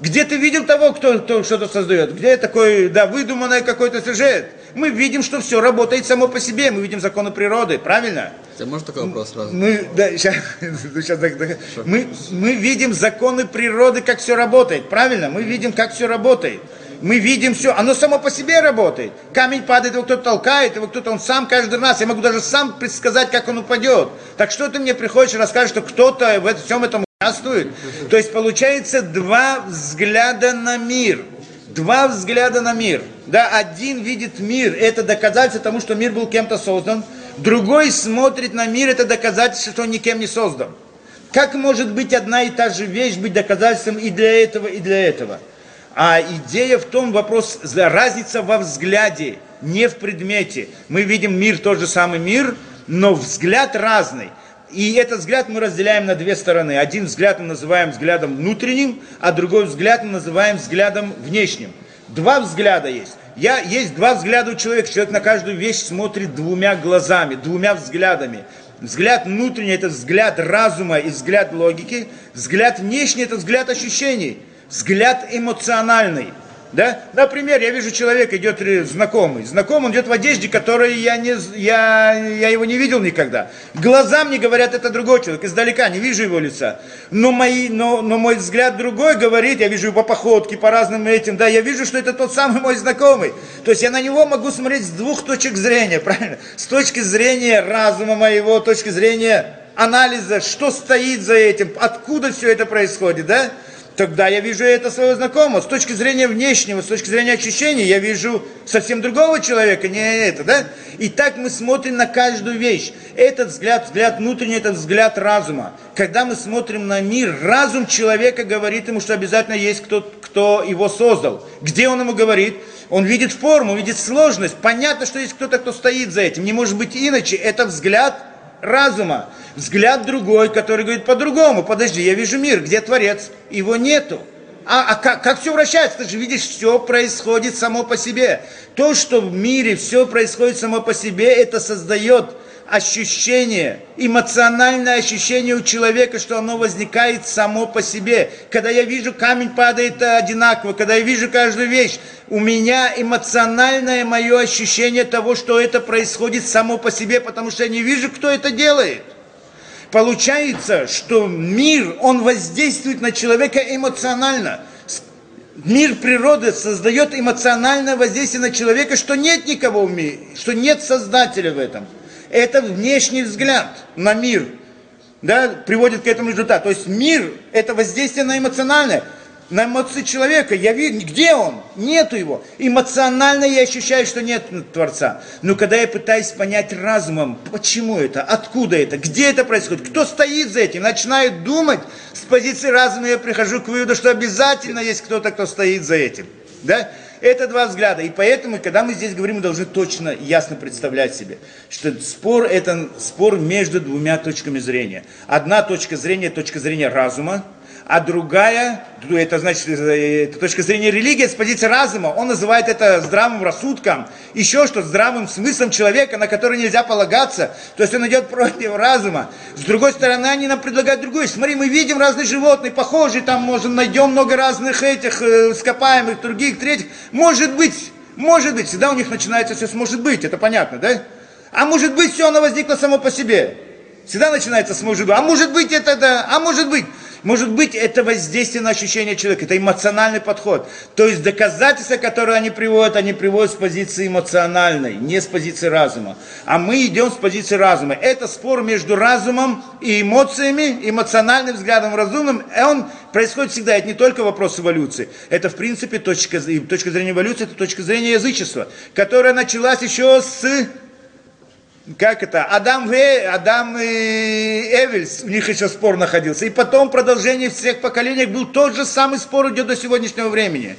Где ты видел того, кто, кто что-то создает? Где такой, да, выдуманный какой-то сюжет? Мы видим, что все работает само по себе, мы видим законы природы, правильно? Ты можешь такой вопрос сразу? Мы, да, щас- щас так- так. мы, мы видим законы природы, как все работает, правильно? Мы видим, как все работает. Мы видим все, оно само по себе работает. Камень падает, его кто-то толкает, его кто-то, он сам каждый раз. Я могу даже сам предсказать, как он упадет. Так что ты мне приходишь и расскажешь, что кто-то в этом, всем этом участвует? То есть получается два взгляда на мир. Два взгляда на мир. Да, один видит мир, это доказательство тому, что мир был кем-то создан. Другой смотрит на мир, это доказательство, что он никем не создан. Как может быть одна и та же вещь быть доказательством и для этого, и для этого? А идея в том, вопрос, разница во взгляде, не в предмете. Мы видим мир, тот же самый мир, но взгляд разный. И этот взгляд мы разделяем на две стороны. Один взгляд мы называем взглядом внутренним, а другой взгляд мы называем взглядом внешним. Два взгляда есть. Я, есть два взгляда у человека. Человек на каждую вещь смотрит двумя глазами, двумя взглядами. Взгляд внутренний – это взгляд разума и взгляд логики. Взгляд внешний – это взгляд ощущений. Взгляд эмоциональный. Да? Например, я вижу человека, идет ре- знакомый. Знакомый, он идет в одежде, которой я, не, я, я его не видел никогда. Глаза мне говорят, это другой человек. Издалека не вижу его лица. Но, мои, но, но мой взгляд другой говорит, я вижу его по походке, по разным этим. Да, я вижу, что это тот самый мой знакомый. То есть я на него могу смотреть с двух точек зрения, правильно? С точки зрения разума моего, точки зрения анализа, что стоит за этим, откуда все это происходит, да? Тогда я вижу это своего знакомого. С точки зрения внешнего, с точки зрения ощущений, я вижу совсем другого человека, не это, да? И так мы смотрим на каждую вещь. Этот взгляд, взгляд внутренний, этот взгляд разума. Когда мы смотрим на мир, разум человека говорит ему, что обязательно есть кто, кто его создал. Где он ему говорит? Он видит форму, видит сложность. Понятно, что есть кто-то, кто стоит за этим. Не может быть иначе. Это взгляд разума. Взгляд другой, который говорит по-другому. Подожди, я вижу мир, где Творец? Его нету. А, а как, как все вращается? Ты же видишь, все происходит само по себе. То, что в мире все происходит само по себе, это создает ощущение, эмоциональное ощущение у человека, что оно возникает само по себе. Когда я вижу, камень падает одинаково, когда я вижу каждую вещь, у меня эмоциональное мое ощущение того, что это происходит само по себе, потому что я не вижу, кто это делает. Получается, что мир, он воздействует на человека эмоционально. Мир природы создает эмоциональное воздействие на человека, что нет никого в мире, что нет создателя в этом. Это внешний взгляд на мир, да, приводит к этому результату. То есть мир – это воздействие на эмоциональное, на эмоции человека. Я вижу, где он? Нету его. Эмоционально я ощущаю, что нет Творца. Но когда я пытаюсь понять разумом, почему это, откуда это, где это происходит, кто стоит за этим, начинаю думать, с позиции разума я прихожу к выводу, что обязательно есть кто-то, кто стоит за этим. Да? Это два взгляда. И поэтому, когда мы здесь говорим, мы должны точно, ясно представлять себе, что спор – это спор между двумя точками зрения. Одна точка зрения – точка зрения разума, а другая, это значит, э, это точка зрения религии, с позиции разума, он называет это здравым рассудком, еще что здравым смыслом человека, на который нельзя полагаться, то есть он идет против разума. С другой стороны, они нам предлагают другое. Смотри, мы видим разные животные, похожие, там можем найдем много разных этих э, ископаемых, других, третьих. Может быть, может быть, всегда у них начинается все с может быть, это понятно, да? А может быть, все оно возникло само по себе. Всегда начинается с может быть. А может быть это да, а может быть. Может быть, это воздействие на ощущение человека, это эмоциональный подход. То есть доказательства, которые они приводят, они приводят с позиции эмоциональной, не с позиции разума. А мы идем с позиции разума. Это спор между разумом и эмоциями, эмоциональным взглядом, разумным. И он происходит всегда. Это не только вопрос эволюции. Это, в принципе, точка, точка зрения эволюции, это точка зрения язычества, которая началась еще с как это, Адам, и, Адам и Эвельс, у них еще спор находился. И потом продолжение всех поколений был тот же самый спор идет до сегодняшнего времени.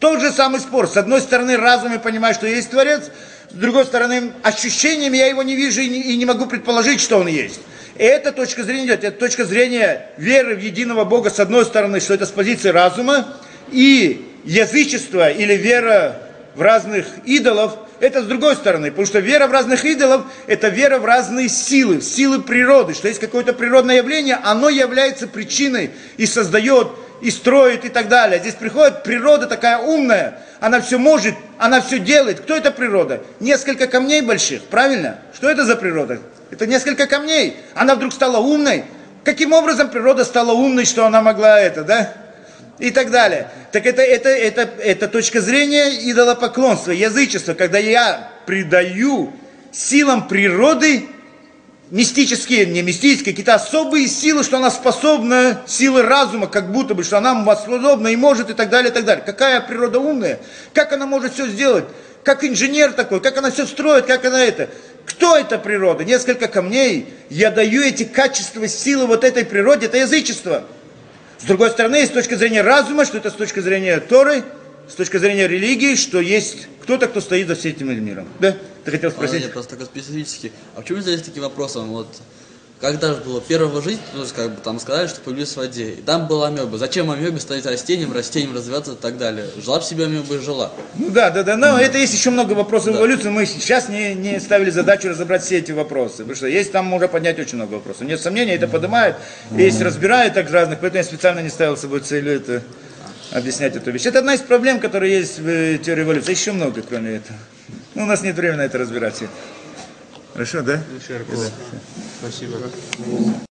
Тот же самый спор. С одной стороны, разум я понимаю, что есть Творец, с другой стороны, ощущениями я его не вижу и не, и не могу предположить, что он есть. И эта точка зрения идет, это точка зрения веры в единого Бога, с одной стороны, что это с позиции разума, и язычество или вера в разных идолов, это с другой стороны, потому что вера в разных идолов, это вера в разные силы, силы природы, что есть какое-то природное явление, оно является причиной и создает, и строит, и так далее. Здесь приходит природа такая умная, она все может, она все делает. Кто это природа? Несколько камней больших, правильно? Что это за природа? Это несколько камней. Она вдруг стала умной. Каким образом природа стала умной, что она могла это, да? И так далее. Так это, это, это, это точка зрения идолопоклонства, язычества, когда я придаю силам природы мистические, не мистические, какие-то особые силы, что она способна, силы разума, как будто бы, что она способна и может, и так далее, и так далее. Какая природа умная, как она может все сделать, как инженер такой, как она все строит, как она это. Кто это природа? Несколько камней. Я даю эти качества, силы вот этой природе, это язычество. С другой стороны, есть точка зрения разума, что это с точки зрения Торы, с точки зрения религии, что есть кто-то, кто стоит за всем этим миром. Да? Ты хотел А, спросить? нет, просто такой специфический. А почему здесь такие вопросы? Вот когда же было первого жизнь, ну, как бы там сказали, что появились в воде. И там была амеба. Зачем амебе стать растением, растением развиваться и так далее? Жила бы себе амеба и жила. Ну да, да, да, но это есть еще много вопросов эволюции. Мы сейчас не, не ставили задачу разобрать все эти вопросы. Потому что есть там можно поднять очень много вопросов. Нет сомнений, это поднимают, есть разбирают так разных, поэтому я специально не ставил с собой целью это объяснять эту вещь. Это одна из проблем, которые есть в э, теории эволюции. Еще много, кроме этого. Ну, у нас нет времени на это разбирать. Хорошо, да? Спасибо.